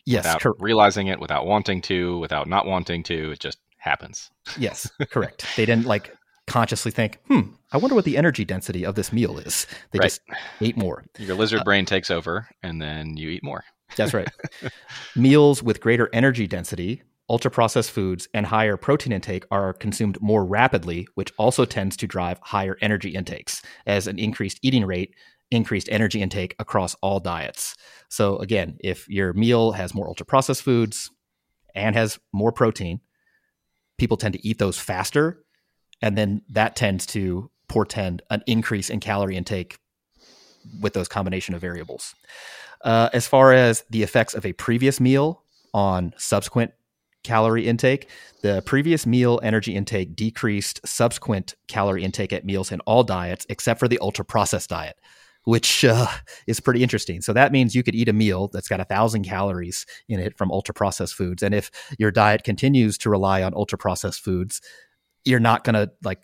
Yes, without cor- realizing it, without wanting to, without not wanting to, it just happens. yes, correct. They didn't like consciously think, hmm, I wonder what the energy density of this meal is. They right. just ate more. Your lizard uh, brain takes over and then you eat more. That's right. Meals with greater energy density, ultra processed foods, and higher protein intake are consumed more rapidly, which also tends to drive higher energy intakes as an increased eating rate increased energy intake across all diets. So again, if your meal has more ultra processed foods and has more protein, people tend to eat those faster and then that tends to portend an increase in calorie intake with those combination of variables. Uh, as far as the effects of a previous meal on subsequent calorie intake, the previous meal energy intake decreased subsequent calorie intake at meals in all diets except for the ultra processed diet, which uh, is pretty interesting. So that means you could eat a meal that's got a thousand calories in it from ultra processed foods, and if your diet continues to rely on ultra processed foods, you're not going to like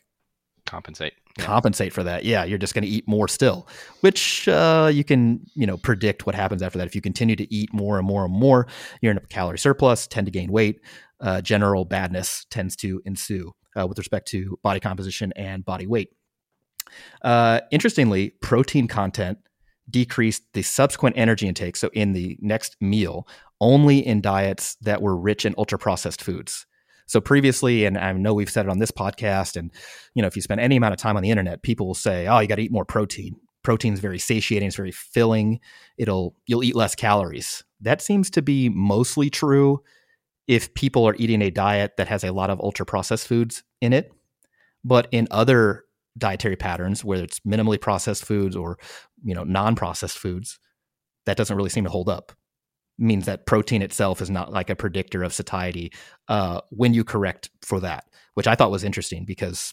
compensate compensate for that. Yeah, you're just going to eat more still, which uh, you can you know predict what happens after that. If you continue to eat more and more and more, you're in a calorie surplus, tend to gain weight. Uh, general badness tends to ensue uh, with respect to body composition and body weight. Uh, interestingly, protein content decreased the subsequent energy intake. So in the next meal, only in diets that were rich in ultra processed foods. So previously, and I know we've said it on this podcast, and you know, if you spend any amount of time on the internet, people will say, "Oh, you got to eat more protein. Protein's very satiating. It's very filling. It'll you'll eat less calories." That seems to be mostly true if people are eating a diet that has a lot of ultra processed foods in it. But in other dietary patterns, whether it's minimally processed foods or you know non processed foods, that doesn't really seem to hold up means that protein itself is not like a predictor of satiety uh, when you correct for that, which I thought was interesting because,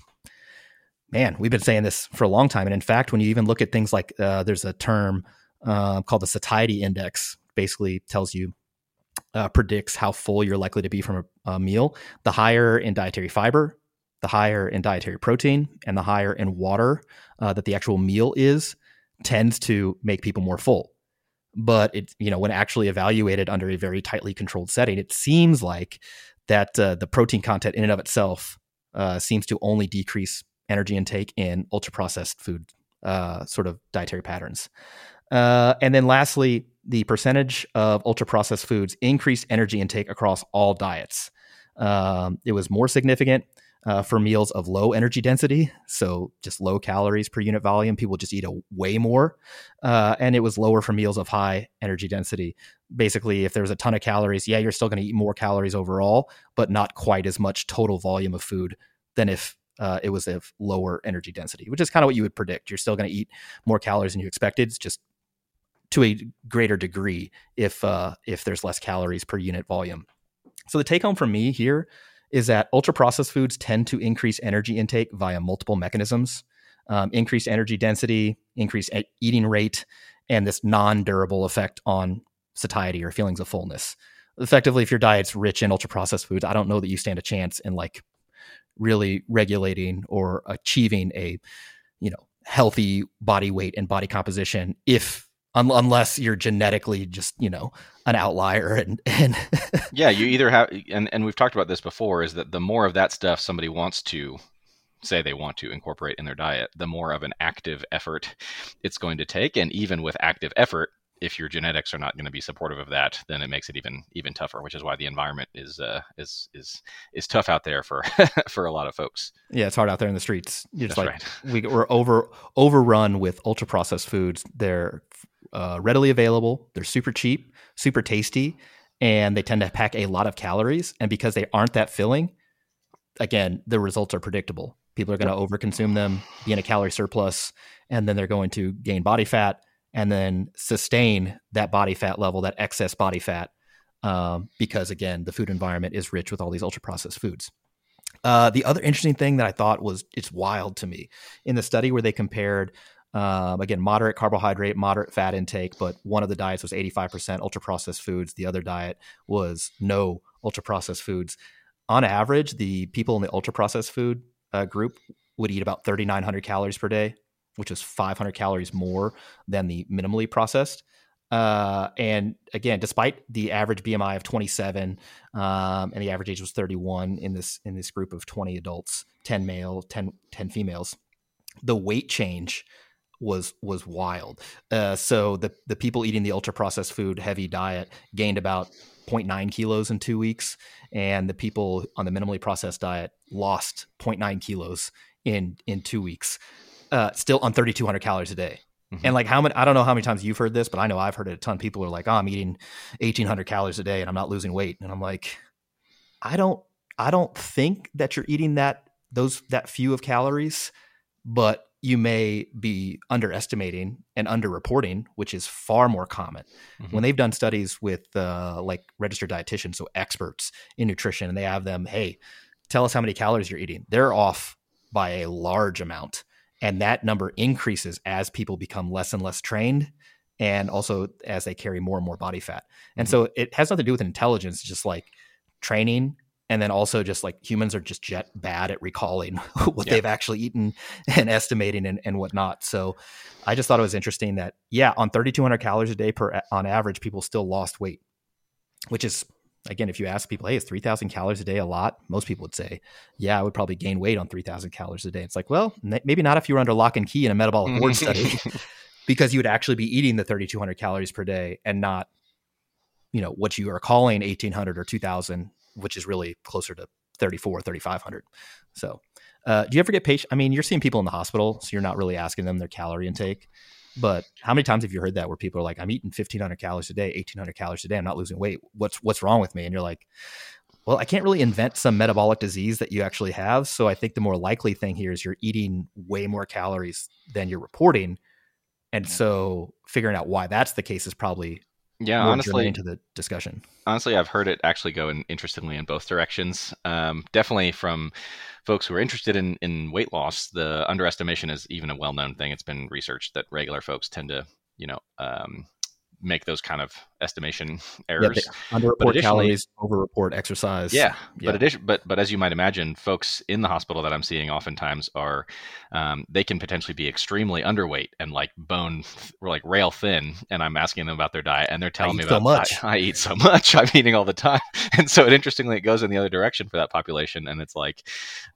man, we've been saying this for a long time. And in fact, when you even look at things like uh, there's a term uh, called the satiety index, basically tells you, uh, predicts how full you're likely to be from a, a meal. The higher in dietary fiber, the higher in dietary protein, and the higher in water uh, that the actual meal is, tends to make people more full but it you know when actually evaluated under a very tightly controlled setting it seems like that uh, the protein content in and of itself uh, seems to only decrease energy intake in ultra processed food uh, sort of dietary patterns. Uh, and then lastly the percentage of ultra processed foods increased energy intake across all diets. Um, it was more significant uh, for meals of low energy density, so just low calories per unit volume. People just eat a way more, uh, and it was lower for meals of high energy density. Basically, if there's a ton of calories, yeah, you're still going to eat more calories overall, but not quite as much total volume of food than if uh, it was of lower energy density, which is kind of what you would predict. You're still going to eat more calories than you expected, just to a greater degree if uh, if there's less calories per unit volume. So the take home from me here is that ultra processed foods tend to increase energy intake via multiple mechanisms um, increased energy density, increased eating rate, and this non durable effect on satiety or feelings of fullness. effectively, if your diet's rich in ultra processed foods, I don't know that you stand a chance in like really regulating or achieving a, you know, healthy body weight and body composition if un- unless you're genetically just you know an outlier and and yeah you either have and and we've talked about this before is that the more of that stuff somebody wants to say they want to incorporate in their diet the more of an active effort it's going to take. And even with active effort if your genetics are not going to be supportive of that, then it makes it even even tougher. Which is why the environment is uh, is is is tough out there for for a lot of folks. Yeah, it's hard out there in the streets. It's like right. we, we're over overrun with ultra processed foods. They're uh, readily available. They're super cheap, super tasty, and they tend to pack a lot of calories. And because they aren't that filling, again, the results are predictable. People are going to overconsume them, be in a calorie surplus, and then they're going to gain body fat and then sustain that body fat level, that excess body fat, um, because again, the food environment is rich with all these ultra processed foods. Uh, the other interesting thing that I thought was it's wild to me in the study where they compared um, again moderate carbohydrate, moderate fat intake, but one of the diets was 85% ultra processed foods. The other diet was no ultra processed foods. On average, the people in the ultra processed food uh, group would eat about 3,900 calories per day which is 500 calories more than the minimally processed. Uh, and again, despite the average BMI of 27 um, and the average age was 31 in this in this group of 20 adults, 10 male, 10, 10 females, the weight change was was wild. Uh, so the the people eating the ultra processed food heavy diet gained about 0.9 kilos in two weeks, and the people on the minimally processed diet lost 0.9 kilos in in two weeks uh, still on 3,200 calories a day. Mm-hmm. And like how many, I don't know how many times you've heard this, but I know I've heard it a ton. People are like, oh, I'm eating 1,800 calories a day and I'm not losing weight. And I'm like, I don't, I don't think that you're eating that, those, that few of calories, but you may be underestimating and underreporting, which is far more common. Mm-hmm. When they've done studies with uh, like registered dietitians, so experts in nutrition, and they have them, hey, tell us how many calories you're eating. They're off by a large amount and that number increases as people become less and less trained and also as they carry more and more body fat and mm-hmm. so it has nothing to do with intelligence just like training and then also just like humans are just jet bad at recalling what yeah. they've actually eaten and estimating and, and whatnot so i just thought it was interesting that yeah on 3200 calories a day per on average people still lost weight which is again, if you ask people, hey, is 3,000 calories a day a lot? Most people would say, yeah, I would probably gain weight on 3,000 calories a day. It's like, well, maybe not if you were under lock and key in a metabolic ward study, because you would actually be eating the 3,200 calories per day and not, you know, what you are calling 1,800 or 2,000, which is really closer to 34, 3,500. So, uh, do you ever get patient? I mean, you're seeing people in the hospital, so you're not really asking them their calorie intake. But how many times have you heard that where people are like, I'm eating 1500 calories a day, 1800 calories a day. I'm not losing weight. What's, what's wrong with me? And you're like, well, I can't really invent some metabolic disease that you actually have. So I think the more likely thing here is you're eating way more calories than you're reporting. And so figuring out why that's the case is probably yeah honestly into the discussion. honestly i've heard it actually go in interestingly in both directions. Um, definitely from folks who are interested in, in weight loss the underestimation is even a well-known thing. It's been researched that regular folks tend to you know um, make those kind of estimation errors. Yeah, underreport calories, overreport exercise. Yeah, yeah. but addition, but but as you might imagine, folks in the hospital that I'm seeing oftentimes are um, they can potentially be extremely underweight and like bone like rail thin. And I'm asking them about their diet, and they're telling me about so much. I, I, eat so much. I'm eating all the time, and so it interestingly it goes in the other direction for that population, and it's like.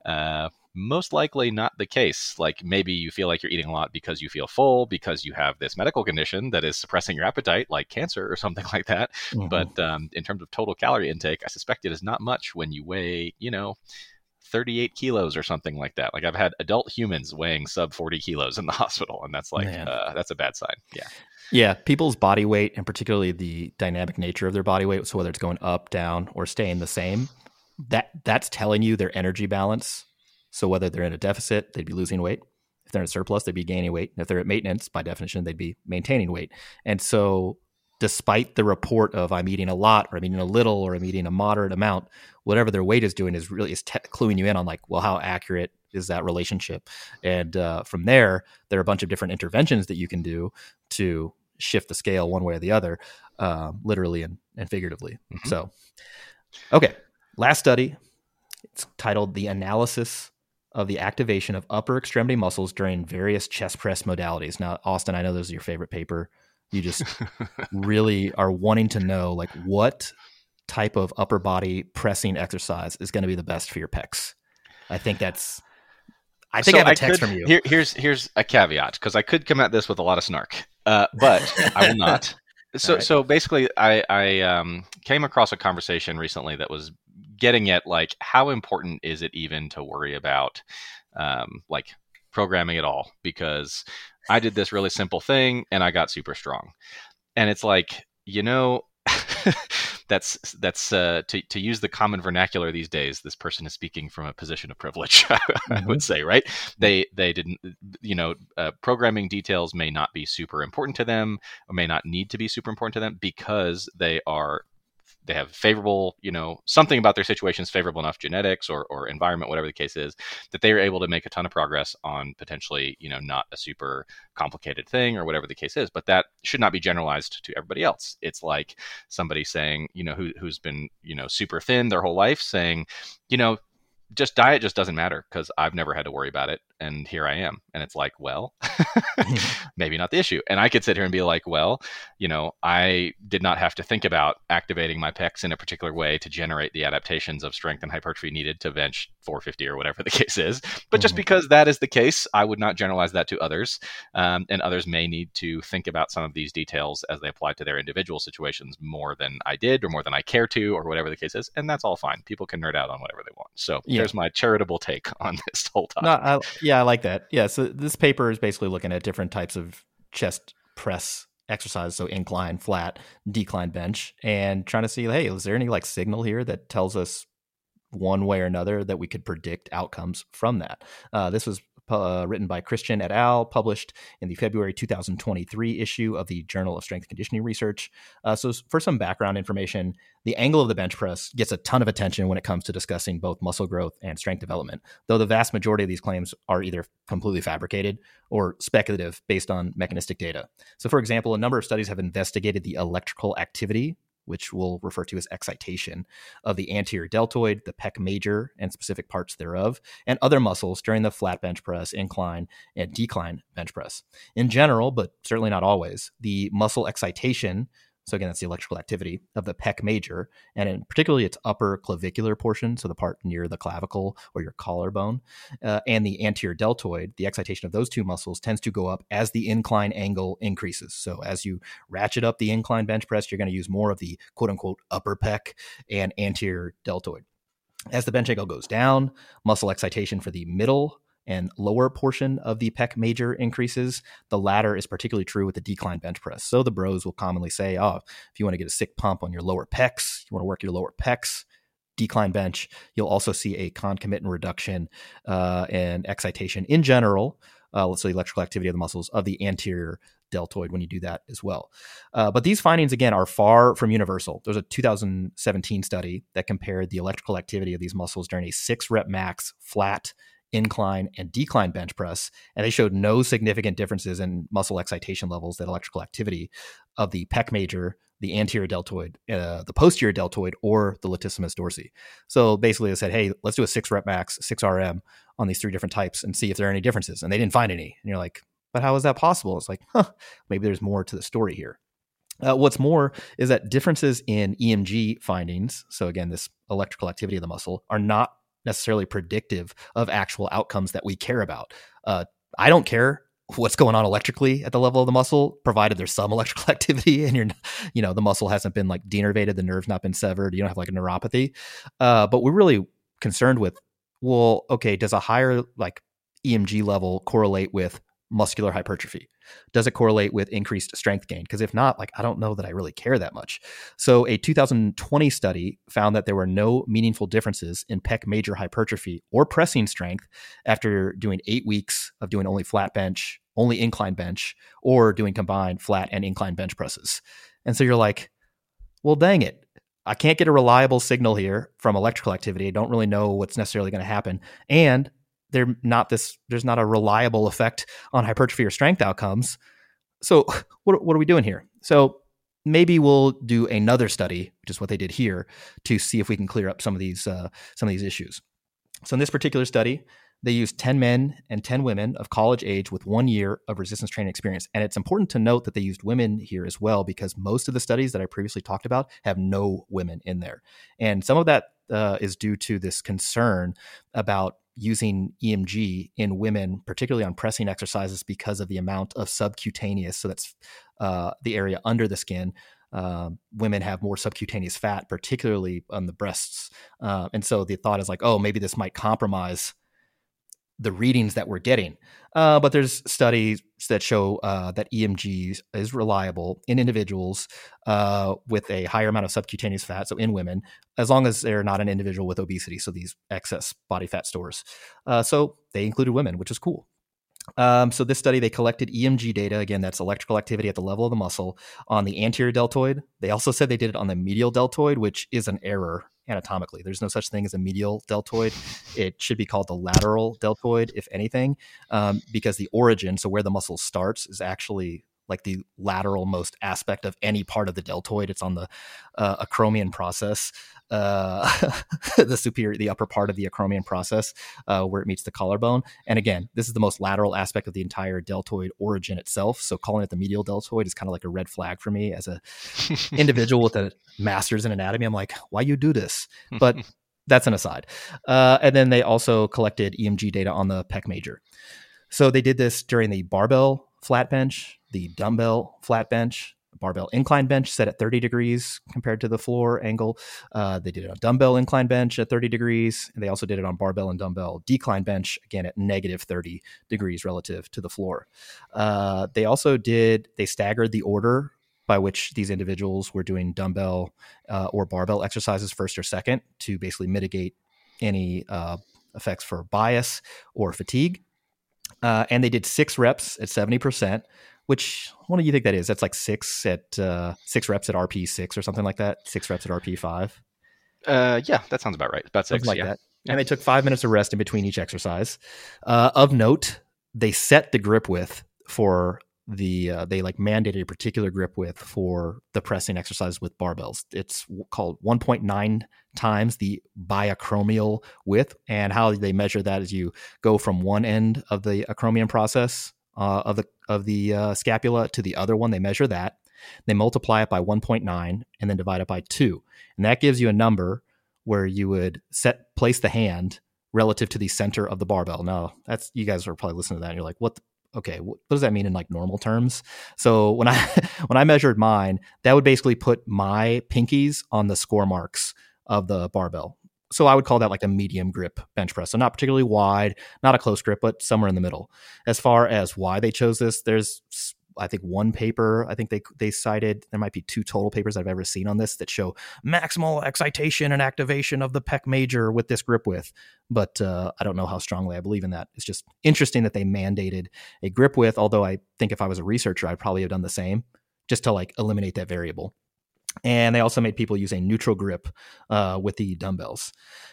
Uh, most likely not the case. Like maybe you feel like you're eating a lot because you feel full, because you have this medical condition that is suppressing your appetite, like cancer or something like that. Mm-hmm. But um, in terms of total calorie intake, I suspect it is not much when you weigh, you know, 38 kilos or something like that. Like I've had adult humans weighing sub 40 kilos in the hospital, and that's like uh, that's a bad sign. Yeah. Yeah, people's body weight and particularly the dynamic nature of their body weight, so whether it's going up, down, or staying the same, that that's telling you their energy balance so whether they're in a deficit, they'd be losing weight. If they're in a surplus, they'd be gaining weight. And if they're at maintenance, by definition, they'd be maintaining weight. And so despite the report of I'm eating a lot or I'm eating a little or I'm eating a moderate amount, whatever their weight is doing is really is te- cluing you in on like, well, how accurate is that relationship? And uh, from there, there are a bunch of different interventions that you can do to shift the scale one way or the other, uh, literally and, and figuratively. Mm-hmm. So, okay, last study. It's titled "The Analysis of the Activation of Upper Extremity Muscles During Various Chest Press Modalities." Now, Austin, I know this is your favorite paper. You just really are wanting to know like what type of upper body pressing exercise is going to be the best for your pecs. I think that's. I think so I have a text could, from you. Here, here's here's a caveat because I could come at this with a lot of snark, uh, but I will not. So right. so basically, I I um, came across a conversation recently that was getting at like how important is it even to worry about um, like programming at all because I did this really simple thing and I got super strong, and it's like you know that's that's uh, to to use the common vernacular these days. This person is speaking from a position of privilege. I mm-hmm. would say, right? They they didn't, you know, uh, programming details may not be super important to them, or may not need to be super important to them because they are they have favorable, you know, something about their situation is favorable enough, genetics or, or environment, whatever the case is, that they are able to make a ton of progress on potentially, you know, not a super complicated thing or whatever the case is. But that should not be generalized to everybody else. It's like somebody saying, you know, who, who's been, you know, super thin their whole life saying, you know, just diet just doesn't matter because I've never had to worry about it. And here I am. And it's like, well, maybe not the issue. And I could sit here and be like, well, you know, I did not have to think about activating my pecs in a particular way to generate the adaptations of strength and hypertrophy needed to bench 450 or whatever the case is. But just mm-hmm. because that is the case, I would not generalize that to others. Um, and others may need to think about some of these details as they apply to their individual situations more than I did or more than I care to or whatever the case is. And that's all fine. People can nerd out on whatever they want. So yeah. there's my charitable take on this whole topic. No, I, yeah, I like that. Yeah, so this paper is basically looking at different types of chest press exercise, so incline, flat, decline bench, and trying to see, hey, is there any like signal here that tells us one way or another that we could predict outcomes from that? Uh, this was uh, written by Christian et al., published in the February 2023 issue of the Journal of Strength Conditioning Research. Uh, so, for some background information, the angle of the bench press gets a ton of attention when it comes to discussing both muscle growth and strength development, though the vast majority of these claims are either completely fabricated or speculative based on mechanistic data. So, for example, a number of studies have investigated the electrical activity which we'll refer to as excitation, of the anterior deltoid, the pec major, and specific parts thereof, and other muscles during the flat bench press, incline, and decline bench press. In general, but certainly not always, the muscle excitation so again, that's the electrical activity of the pec major, and in particularly its upper clavicular portion, so the part near the clavicle or your collarbone, uh, and the anterior deltoid. The excitation of those two muscles tends to go up as the incline angle increases. So as you ratchet up the incline bench press, you're going to use more of the quote unquote upper pec and anterior deltoid. As the bench angle goes down, muscle excitation for the middle and lower portion of the pec major increases. The latter is particularly true with the decline bench press. So the bros will commonly say, oh, if you want to get a sick pump on your lower pecs, you want to work your lower pecs, decline bench, you'll also see a concomitant reduction uh, and excitation in general. Uh, let's say electrical activity of the muscles of the anterior deltoid when you do that as well. Uh, but these findings, again, are far from universal. There's a 2017 study that compared the electrical activity of these muscles during a six rep max flat incline, and decline bench press, and they showed no significant differences in muscle excitation levels, that electrical activity of the pec major, the anterior deltoid, uh, the posterior deltoid, or the latissimus dorsi. So basically, they said, hey, let's do a six rep max, six RM on these three different types and see if there are any differences. And they didn't find any. And you're like, but how is that possible? It's like, huh, maybe there's more to the story here. Uh, what's more is that differences in EMG findings, so again, this electrical activity of the muscle, are not necessarily predictive of actual outcomes that we care about. Uh, I don't care what's going on electrically at the level of the muscle, provided there's some electrical activity and you're, you know, the muscle hasn't been like denervated, the nerve's not been severed, you don't have like a neuropathy. Uh, but we're really concerned with, well, okay, does a higher like EMG level correlate with muscular hypertrophy? Does it correlate with increased strength gain? Because if not, like I don't know that I really care that much. So a 2020 study found that there were no meaningful differences in pec major hypertrophy or pressing strength after doing eight weeks of doing only flat bench, only incline bench, or doing combined flat and incline bench presses. And so you're like, well, dang it. I can't get a reliable signal here from electrical activity. I don't really know what's necessarily going to happen. And they're not this there's not a reliable effect on hypertrophy or strength outcomes so what, what are we doing here? So maybe we'll do another study, which is what they did here, to see if we can clear up some of these uh, some of these issues. So in this particular study, they used 10 men and 10 women of college age with one year of resistance training experience. And it's important to note that they used women here as well, because most of the studies that I previously talked about have no women in there. And some of that uh, is due to this concern about using EMG in women, particularly on pressing exercises, because of the amount of subcutaneous. So that's uh, the area under the skin. Uh, women have more subcutaneous fat, particularly on the breasts. Uh, and so the thought is like, oh, maybe this might compromise the readings that we're getting. Uh, but there's studies that show uh, that EMG is reliable in individuals uh, with a higher amount of subcutaneous fat, so in women, as long as they're not an individual with obesity, so these excess body fat stores. Uh, so they included women, which is cool. Um, so this study, they collected EMG data. Again, that's electrical activity at the level of the muscle on the anterior deltoid. They also said they did it on the medial deltoid, which is an error anatomically. There's no such thing as a medial deltoid. It should be called the lateral deltoid, if anything, um, because the origin, so where the muscle starts, is actually like the lateral most aspect of any part of the deltoid. It's on the uh, acromion process, uh, the superior, the upper part of the acromion process, uh, where it meets the collarbone. And again, this is the most lateral aspect of the entire deltoid origin itself. So calling it the medial deltoid is kind of like a red flag for me as a individual with a master's in anatomy. I'm like, why you do this? But that's an aside. Uh, and then they also collected EMG data on the pec major. So they did this during the barbell flat bench, the dumbbell flat bench, barbell incline bench set at 30 degrees compared to the floor angle. Uh, they did it on dumbbell incline bench at 30 degrees. And they also did it on barbell and dumbbell decline bench, again at negative 30 degrees relative to the floor. Uh, they also did, they staggered the order by which these individuals were doing dumbbell uh, or barbell exercises first or second to basically mitigate any uh, effects for bias or fatigue. Uh, and they did six reps at 70%, which what do you think that is? That's like six at uh, six reps at RPE six or something like that. Six reps at RPE five. Uh, yeah, that sounds about right. About six, something like yeah. that. And they took five minutes of rest in between each exercise. Uh, of note, they set the grip width for the uh, they like mandated a particular grip width for the pressing exercise with barbells. It's called 1.9 times the biacromial width, and how they measure that is you go from one end of the acromion process uh, of the of the uh, scapula to the other one. They measure that. They multiply it by 1.9 and then divide it by two, and that gives you a number where you would set place the hand relative to the center of the barbell. Now, that's you guys are probably listening to that and you're like, what? The, okay, what does that mean in like normal terms? So when I when I measured mine, that would basically put my pinkies on the score marks of the barbell. So I would call that like a medium grip bench press. So not particularly wide, not a close grip, but somewhere in the middle. As far as why they chose this, there's I think one paper I think they they cited there might be two total papers I've ever seen on this that show maximal excitation and activation of the pec major with this grip width, but uh, I don't know how strongly I believe in that. It's just interesting that they mandated a grip width. Although I think if I was a researcher, I'd probably have done the same just to like eliminate that variable. And they also made people use a neutral grip uh, with the dumbbells.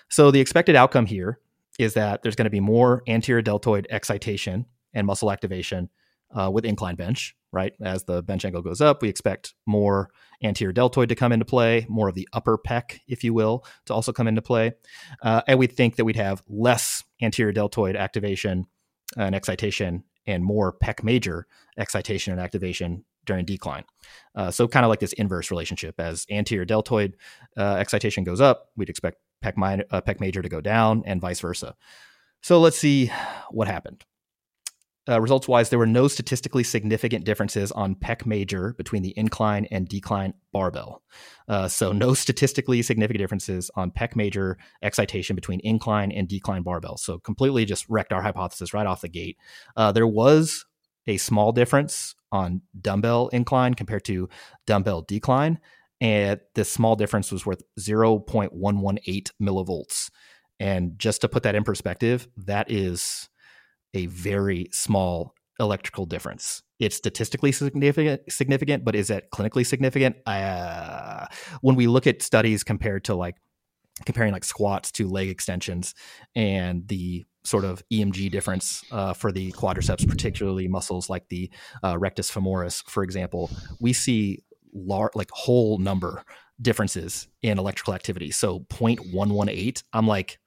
So the expected outcome here is that there's going to be more anterior deltoid excitation and muscle activation uh, with incline bench, right? As the bench angle goes up, we expect more anterior deltoid to come into play, more of the upper pec, if you will, to also come into play. Uh, and we think that we'd have less anterior deltoid activation and excitation and more pec major excitation and activation during decline. Uh, so kind of like this inverse relationship. As anterior deltoid uh, excitation goes up, we'd expect pec, minor, uh, pec major to go down and vice versa. So let's see what happened. Uh, results wise, there were no statistically significant differences on pec major between the incline and decline barbell. Uh, so, no statistically significant differences on pec major excitation between incline and decline barbell. So, completely just wrecked our hypothesis right off the gate. Uh, there was a small difference on dumbbell incline compared to dumbbell decline. And this small difference was worth 0.118 millivolts. And just to put that in perspective, that is a very small electrical difference. It's statistically significant, significant, but is it clinically significant? Uh, when we look at studies compared to like comparing like squats to leg extensions and the sort of EMG difference uh, for the quadriceps, particularly muscles like the uh, rectus femoris, for example, we see lar- like whole number differences in electrical activity. So 0.118, I'm like,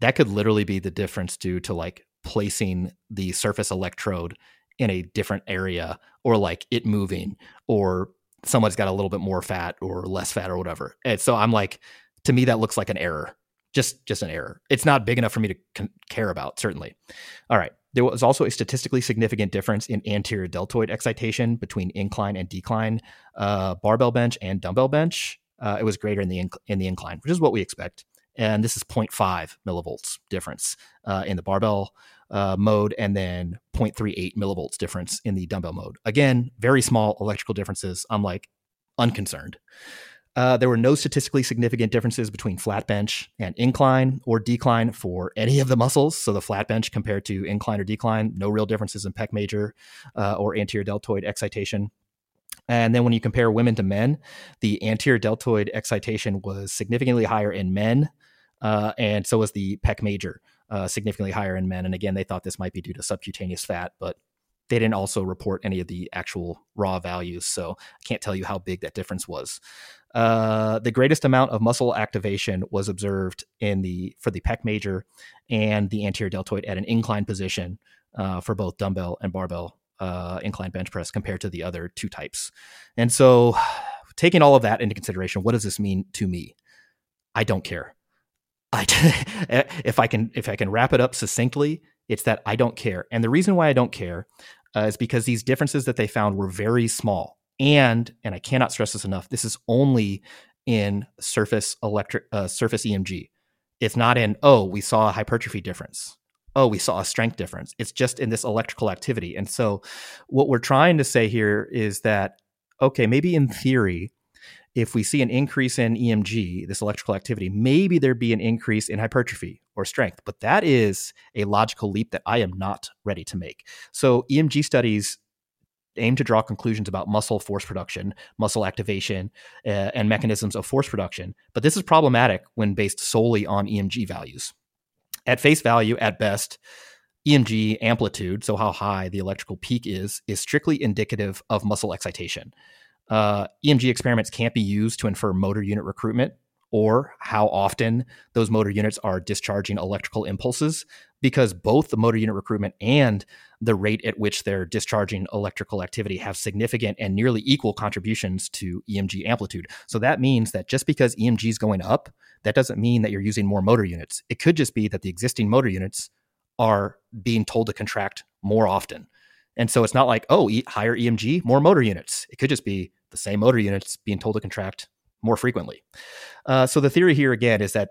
that could literally be the difference due to like placing the surface electrode in a different area or like it moving or someone's got a little bit more fat or less fat or whatever. And so I'm like, to me, that looks like an error. Just, just an error. It's not big enough for me to con- care about. Certainly. All right. There was also a statistically significant difference in anterior deltoid excitation between incline and decline uh, barbell bench and dumbbell bench. Uh, it was greater in the inc- in the incline, which is what we expect. And this is 0.5 millivolts difference uh, in the barbell uh, mode, and then 0.38 millivolts difference in the dumbbell mode. Again, very small electrical differences. I'm like unconcerned. Uh, there were no statistically significant differences between flat bench and incline or decline for any of the muscles. So the flat bench compared to incline or decline, no real differences in pec major uh, or anterior deltoid excitation. And then when you compare women to men, the anterior deltoid excitation was significantly higher in men, uh, and so was the pec major, uh, significantly higher in men. And again, they thought this might be due to subcutaneous fat, but they didn't also report any of the actual raw values. So I can't tell you how big that difference was. Uh, the greatest amount of muscle activation was observed in the for the pec major and the anterior deltoid at an incline position uh, for both dumbbell and barbell uh, incline bench press compared to the other two types. And so, taking all of that into consideration, what does this mean to me? I don't care. I, if I can if I can wrap it up succinctly, it's that I don't care. And the reason why I don't care uh, is because these differences that they found were very small and and I cannot stress this enough. This is only in surface electric uh, surface EMG. It's not in oh we saw a hypertrophy difference. Oh, we saw a strength difference. It's just in this electrical activity. And so, what we're trying to say here is that okay, maybe in theory, if we see an increase in EMG, this electrical activity, maybe there'd be an increase in hypertrophy or strength. But that is a logical leap that I am not ready to make. So EMG studies aim to draw conclusions about muscle force production, muscle activation, uh, and mechanisms of force production. But this is problematic when based solely on EMG values. At face value, at best, EMG amplitude, so how high the electrical peak is, is strictly indicative of muscle excitation. Uh, EMG experiments can't be used to infer motor unit recruitment or how often those motor units are discharging electrical impulses because both the motor unit recruitment and the rate at which they're discharging electrical activity have significant and nearly equal contributions to EMG amplitude. So that means that just because EMG is going up, that doesn't mean that you're using more motor units. It could just be that the existing motor units are being told to contract more often. And so it's not like, oh, higher EMG, more motor units. It could just be the same motor units being told to contract more frequently. Uh, so the theory here again is that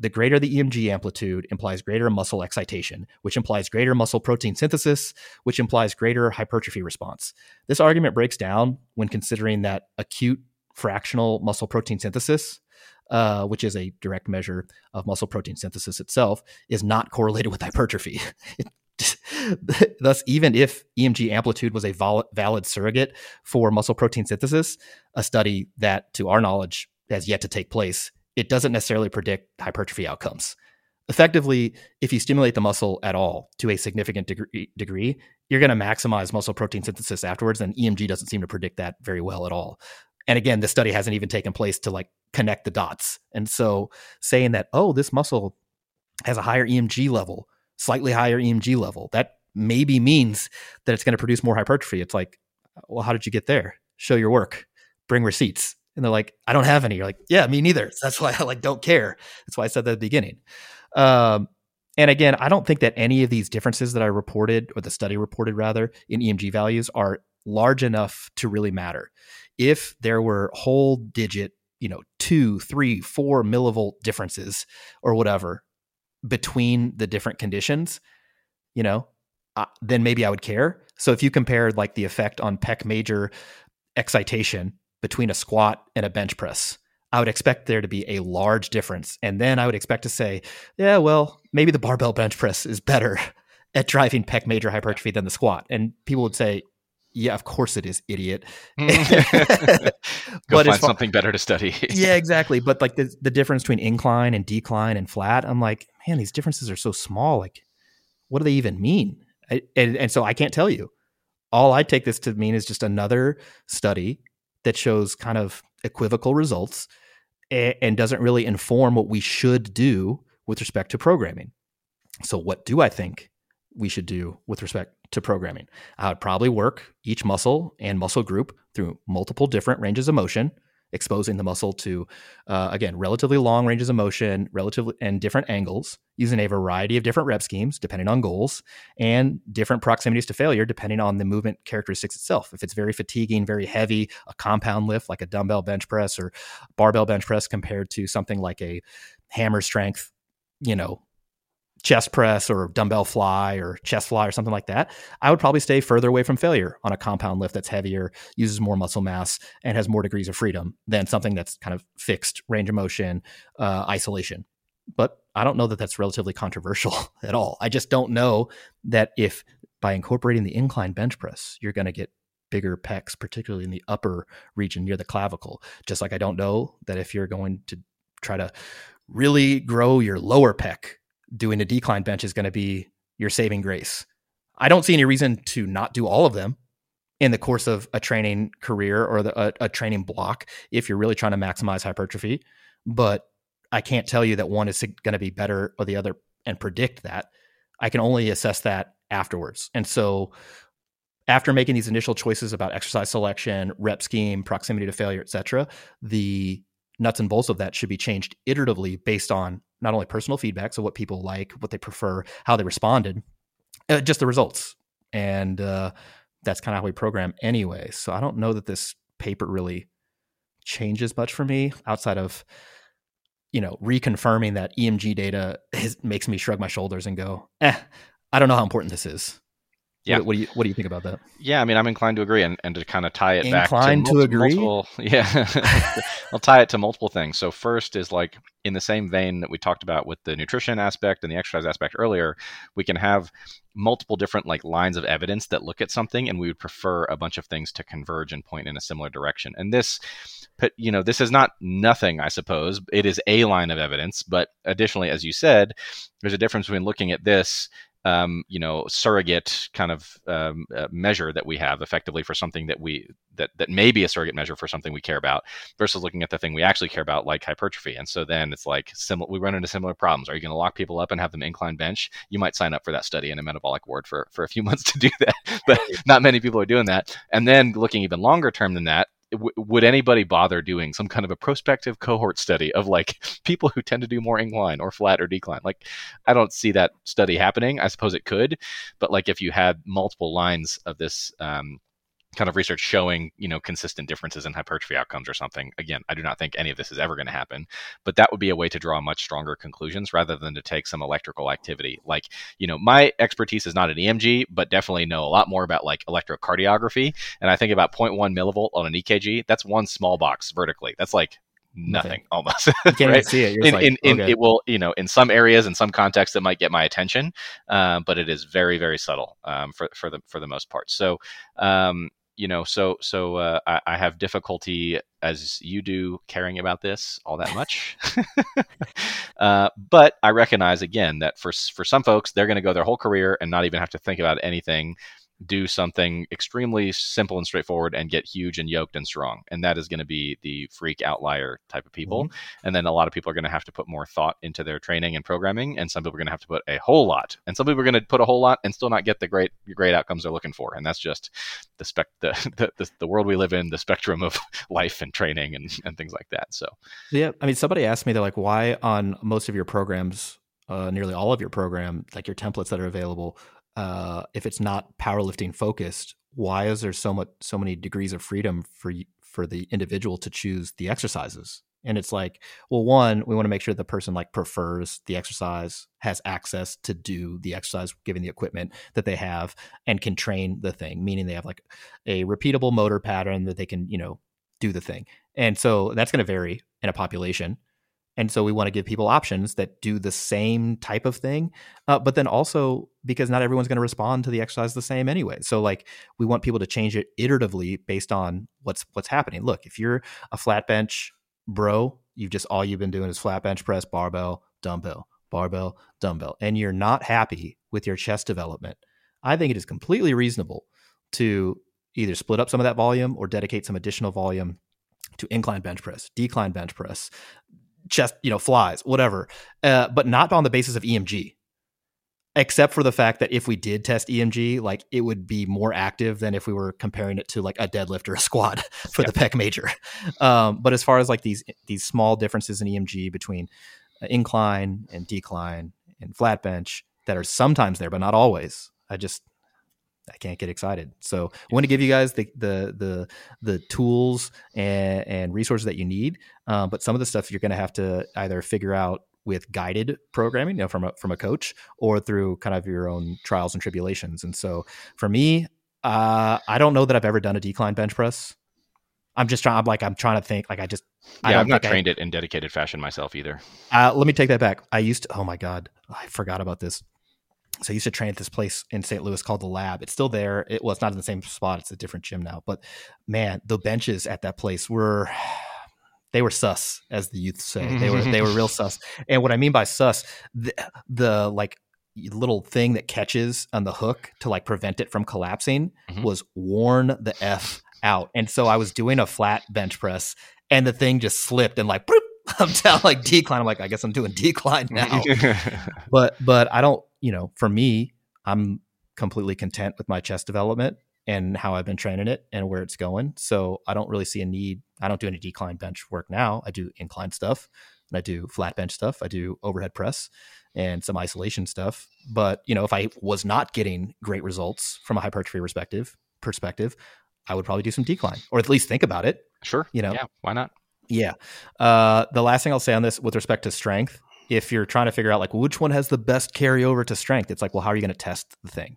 the greater the EMG amplitude implies greater muscle excitation, which implies greater muscle protein synthesis, which implies greater hypertrophy response. This argument breaks down when considering that acute fractional muscle protein synthesis, uh, which is a direct measure of muscle protein synthesis itself, is not correlated with hypertrophy. Thus, even if EMG amplitude was a valid surrogate for muscle protein synthesis, a study that, to our knowledge, has yet to take place, it doesn't necessarily predict hypertrophy outcomes. Effectively, if you stimulate the muscle at all to a significant degree, degree you're going to maximize muscle protein synthesis afterwards, and EMG doesn't seem to predict that very well at all. And again, this study hasn't even taken place to like connect the dots. And so saying that, oh, this muscle has a higher EMG level slightly higher EMG level. That maybe means that it's going to produce more hypertrophy. It's like, well, how did you get there? Show your work, bring receipts. And they're like, I don't have any. You're like, yeah, me neither. That's why I like don't care. That's why I said that at the beginning. Um, and again, I don't think that any of these differences that I reported, or the study reported rather, in EMG values are large enough to really matter. If there were whole digit, you know, two, three, four millivolt differences or whatever between the different conditions, you know, uh, then maybe I would care. So if you compared like the effect on pec major excitation between a squat and a bench press, I would expect there to be a large difference. And then I would expect to say, yeah, well, maybe the barbell bench press is better at driving pec major hypertrophy than the squat. And people would say, yeah, of course it is, idiot. Go but find far, something better to study. yeah, exactly. But like the, the difference between incline and decline and flat, I'm like, man, these differences are so small. Like, what do they even mean? I, and, and so I can't tell you. All I take this to mean is just another study that shows kind of equivocal results and, and doesn't really inform what we should do with respect to programming. So, what do I think we should do with respect to programming? I would probably work each muscle and muscle group through multiple different ranges of motion exposing the muscle to uh, again relatively long ranges of motion relatively and different angles using a variety of different rep schemes depending on goals and different proximities to failure depending on the movement characteristics itself. If it's very fatiguing very heavy a compound lift like a dumbbell bench press or barbell bench press compared to something like a hammer strength you know chest press or dumbbell fly or chest fly or something like that, I would probably stay further away from failure on a compound lift that's heavier, uses more muscle mass, and has more degrees of freedom than something that's kind of fixed range of motion, uh, isolation. But I don't know that that's relatively controversial at all. I just don't know that if by incorporating the incline bench press, you're going to get bigger pecs, particularly in the upper region near the clavicle. Just like I don't know that if you're going to try to really grow your lower pec doing a decline bench is going to be your saving grace. I don't see any reason to not do all of them in the course of a training career or the, a, a training block if you're really trying to maximize hypertrophy. But I can't tell you that one is going to be better or the other and predict that. I can only assess that afterwards. And so after making these initial choices about exercise selection, rep scheme, proximity to failure, et cetera, the nuts and bolts of that should be changed iteratively based on not only personal feedback, so what people like, what they prefer, how they responded, uh, just the results. And uh, that's kind of how we program anyway. So I don't know that this paper really changes much for me outside of you know reconfirming that EMG data is, makes me shrug my shoulders and go, eh, I don't know how important this is. Yeah. What, what, do you What do you think about that? Yeah, I mean, I'm inclined to agree, and, and to kind of tie it inclined back to, to multi- agree. multiple. Yeah, I'll tie it to multiple things. So first is like in the same vein that we talked about with the nutrition aspect and the exercise aspect earlier, we can have multiple different like lines of evidence that look at something, and we would prefer a bunch of things to converge and point in a similar direction. And this you know this is not nothing i suppose it is a line of evidence but additionally as you said there's a difference between looking at this um, you know surrogate kind of um, uh, measure that we have effectively for something that we that that may be a surrogate measure for something we care about versus looking at the thing we actually care about like hypertrophy. And so then it's like similar we run into similar problems. Are you going to lock people up and have them incline bench? You might sign up for that study in a metabolic ward for for a few months to do that but not many people are doing that. And then looking even longer term than that w- would anybody bother doing some kind of a prospective cohort study of like people who tend to do more incline or flat or decline? Like, I don't see that study happening. I suppose it could, but like if you had multiple lines of this um, kind of research showing you know consistent differences in hypertrophy outcomes or something again i do not think any of this is ever going to happen but that would be a way to draw much stronger conclusions rather than to take some electrical activity like you know my expertise is not an emg but definitely know a lot more about like electrocardiography and i think about 0.1 millivolt on an ekg that's one small box vertically that's like nothing, nothing. almost you can't right? see it in, like, in, in okay. it will you know in some areas in some contexts it might get my attention uh, but it is very very subtle um, for, for the for the most part so um, you know, so so uh, I, I, have difficulty as you do caring about this all that much. uh, but I recognize again that for for some folks, they're going to go their whole career and not even have to think about anything do something extremely simple and straightforward and get huge and yoked and strong. And that is going to be the freak outlier type of people. Mm-hmm. And then a lot of people are going to have to put more thought into their training and programming. And some people are going to have to put a whole lot. And some people are going to put a whole lot and still not get the great great outcomes they're looking for. And that's just the spec the, the, the, the world we live in, the spectrum of life and training and, and things like that. So yeah, I mean somebody asked me they're like, why on most of your programs, uh, nearly all of your program, like your templates that are available, uh, if it's not powerlifting focused, why is there so much so many degrees of freedom for for the individual to choose the exercises? And it's like, well, one, we want to make sure the person like prefers the exercise, has access to do the exercise given the equipment that they have, and can train the thing, meaning they have like a repeatable motor pattern that they can, you know, do the thing. And so that's going to vary in a population. And so we want to give people options that do the same type of thing, uh, but then also because not everyone's going to respond to the exercise the same anyway. So like we want people to change it iteratively based on what's what's happening. Look, if you're a flat bench bro, you've just all you've been doing is flat bench press, barbell, dumbbell. barbell, dumbbell, and you're not happy with your chest development, I think it is completely reasonable to either split up some of that volume or dedicate some additional volume to incline bench press, decline bench press, chest, you know, flies, whatever, uh, but not on the basis of EMG. Except for the fact that if we did test EMG, like it would be more active than if we were comparing it to like a deadlift or a squat for yep. the pec major. Um, but as far as like these these small differences in EMG between uh, incline and decline and flat bench that are sometimes there, but not always, I just I can't get excited. So I want to give you guys the the the the tools and, and resources that you need. Um, but some of the stuff you're going to have to either figure out with guided programming, you know, from a from a coach, or through kind of your own trials and tribulations. And so for me, uh, I don't know that I've ever done a decline bench press. I'm just trying. I'm like I'm trying to think. Like I just. Yeah, I I've not trained I, it in dedicated fashion myself either. Uh, let me take that back. I used to. Oh my god, I forgot about this so I used to train at this place in St. Louis called the Lab. It's still there. It well, it's not in the same spot. It's a different gym now. But man, the benches at that place were they were sus, as the youth say. They were they were real sus. And what I mean by sus, the, the like little thing that catches on the hook to like prevent it from collapsing mm-hmm. was worn the f out. And so I was doing a flat bench press, and the thing just slipped and like. Boop, I'm down like decline. I'm like, I guess I'm doing decline now. but but I don't you know, for me, I'm completely content with my chest development and how I've been training it and where it's going. So I don't really see a need. I don't do any decline bench work now. I do incline stuff and I do flat bench stuff. I do overhead press and some isolation stuff. But, you know, if I was not getting great results from a hypertrophy perspective, perspective, I would probably do some decline or at least think about it. Sure. You know, yeah, why not? Yeah. Uh, the last thing I'll say on this with respect to strength if you're trying to figure out like which one has the best carryover to strength, it's like, well, how are you going to test the thing?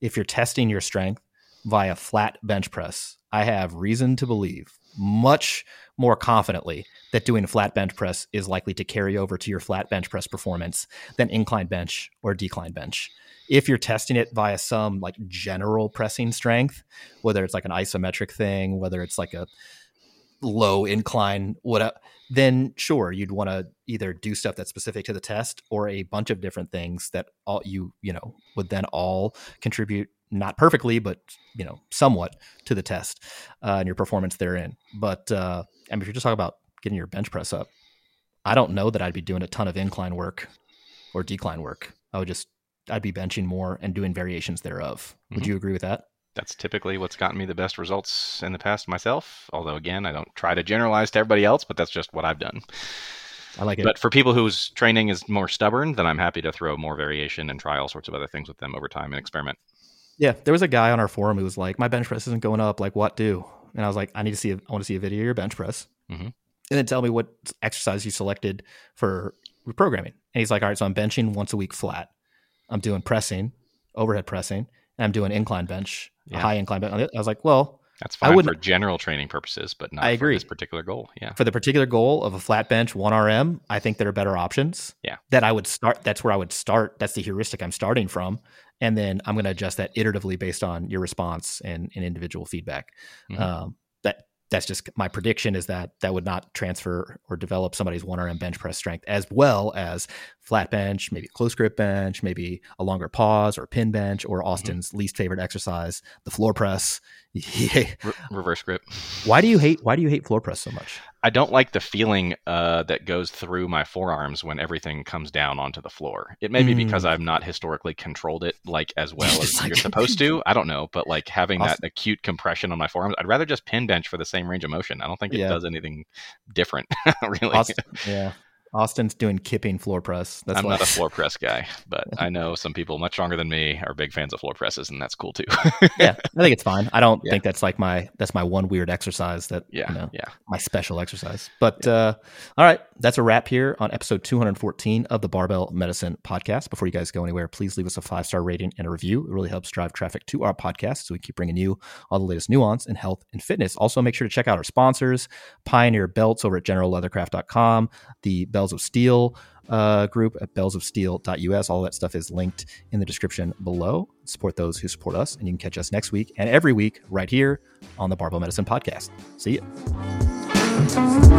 If you're testing your strength via flat bench press, I have reason to believe much more confidently that doing flat bench press is likely to carry over to your flat bench press performance than incline bench or decline bench. If you're testing it via some like general pressing strength, whether it's like an isometric thing, whether it's like a low incline, whatever, then sure, you'd want to either do stuff that's specific to the test or a bunch of different things that all you, you know, would then all contribute not perfectly, but you know, somewhat to the test uh, and your performance therein. But uh, I mean, if you're just talking about getting your bench press up, I don't know that I'd be doing a ton of incline work or decline work. I would just I'd be benching more and doing variations thereof. Would mm-hmm. you agree with that? That's typically what's gotten me the best results in the past myself. Although again, I don't try to generalize to everybody else, but that's just what I've done. I like it. But for people whose training is more stubborn, then I'm happy to throw more variation and try all sorts of other things with them over time and experiment. Yeah, there was a guy on our forum who was like, "My bench press isn't going up. Like, what do?" And I was like, "I need to see. A, I want to see a video of your bench press, mm-hmm. and then tell me what exercise you selected for reprogramming." And he's like, "All right, so I'm benching once a week flat. I'm doing pressing, overhead pressing, and I'm doing incline bench, yeah. high incline bench. I was like, well, that's fine I would, for general training purposes, but not I agree. for this particular goal. Yeah. For the particular goal of a flat bench, one RM, I think there are better options. Yeah. That I would start. That's where I would start. That's the heuristic I'm starting from. And then I'm going to adjust that iteratively based on your response and, and individual feedback. Mm-hmm. Um, that's just my prediction is that that would not transfer or develop somebody's 1RM bench press strength as well as flat bench, maybe close grip bench, maybe a longer pause or pin bench, or mm-hmm. Austin's mm-hmm. least favorite exercise, the floor press. Re- reverse grip. Why do you hate why do you hate floor press so much? I don't like the feeling uh, that goes through my forearms when everything comes down onto the floor. It may be mm. because I've not historically controlled it like as well as like, you're supposed to. I don't know, but like having that acute compression on my forearms, I'd rather just pin bench for the same range of motion. I don't think it yeah. does anything different, really. Austin, yeah, Austin's doing kipping floor press. That's I'm why. not a floor press guy, but I know some people much stronger than me are big fans of floor presses, and that's cool too. yeah, I think it's fine. I don't yeah. think that's like my that's my one weird exercise that yeah, you know, yeah, my special exercise. But yeah. uh, all right, that's a wrap here on episode 214 of the Barbell Medicine Podcast. Before you guys go anywhere, please leave us a five star rating and a review. It really helps drive traffic to our podcast, so we keep bringing you all the latest nuance in health and fitness. Also, make sure to check out our sponsors, Pioneer Belts over at GeneralLeathercraft.com, the Bells of Steel uh, group at bellsofsteel.us. All that stuff is linked in the description below. Support those who support us, and you can catch us next week and every week right here on the Barbell Medicine Podcast. See you.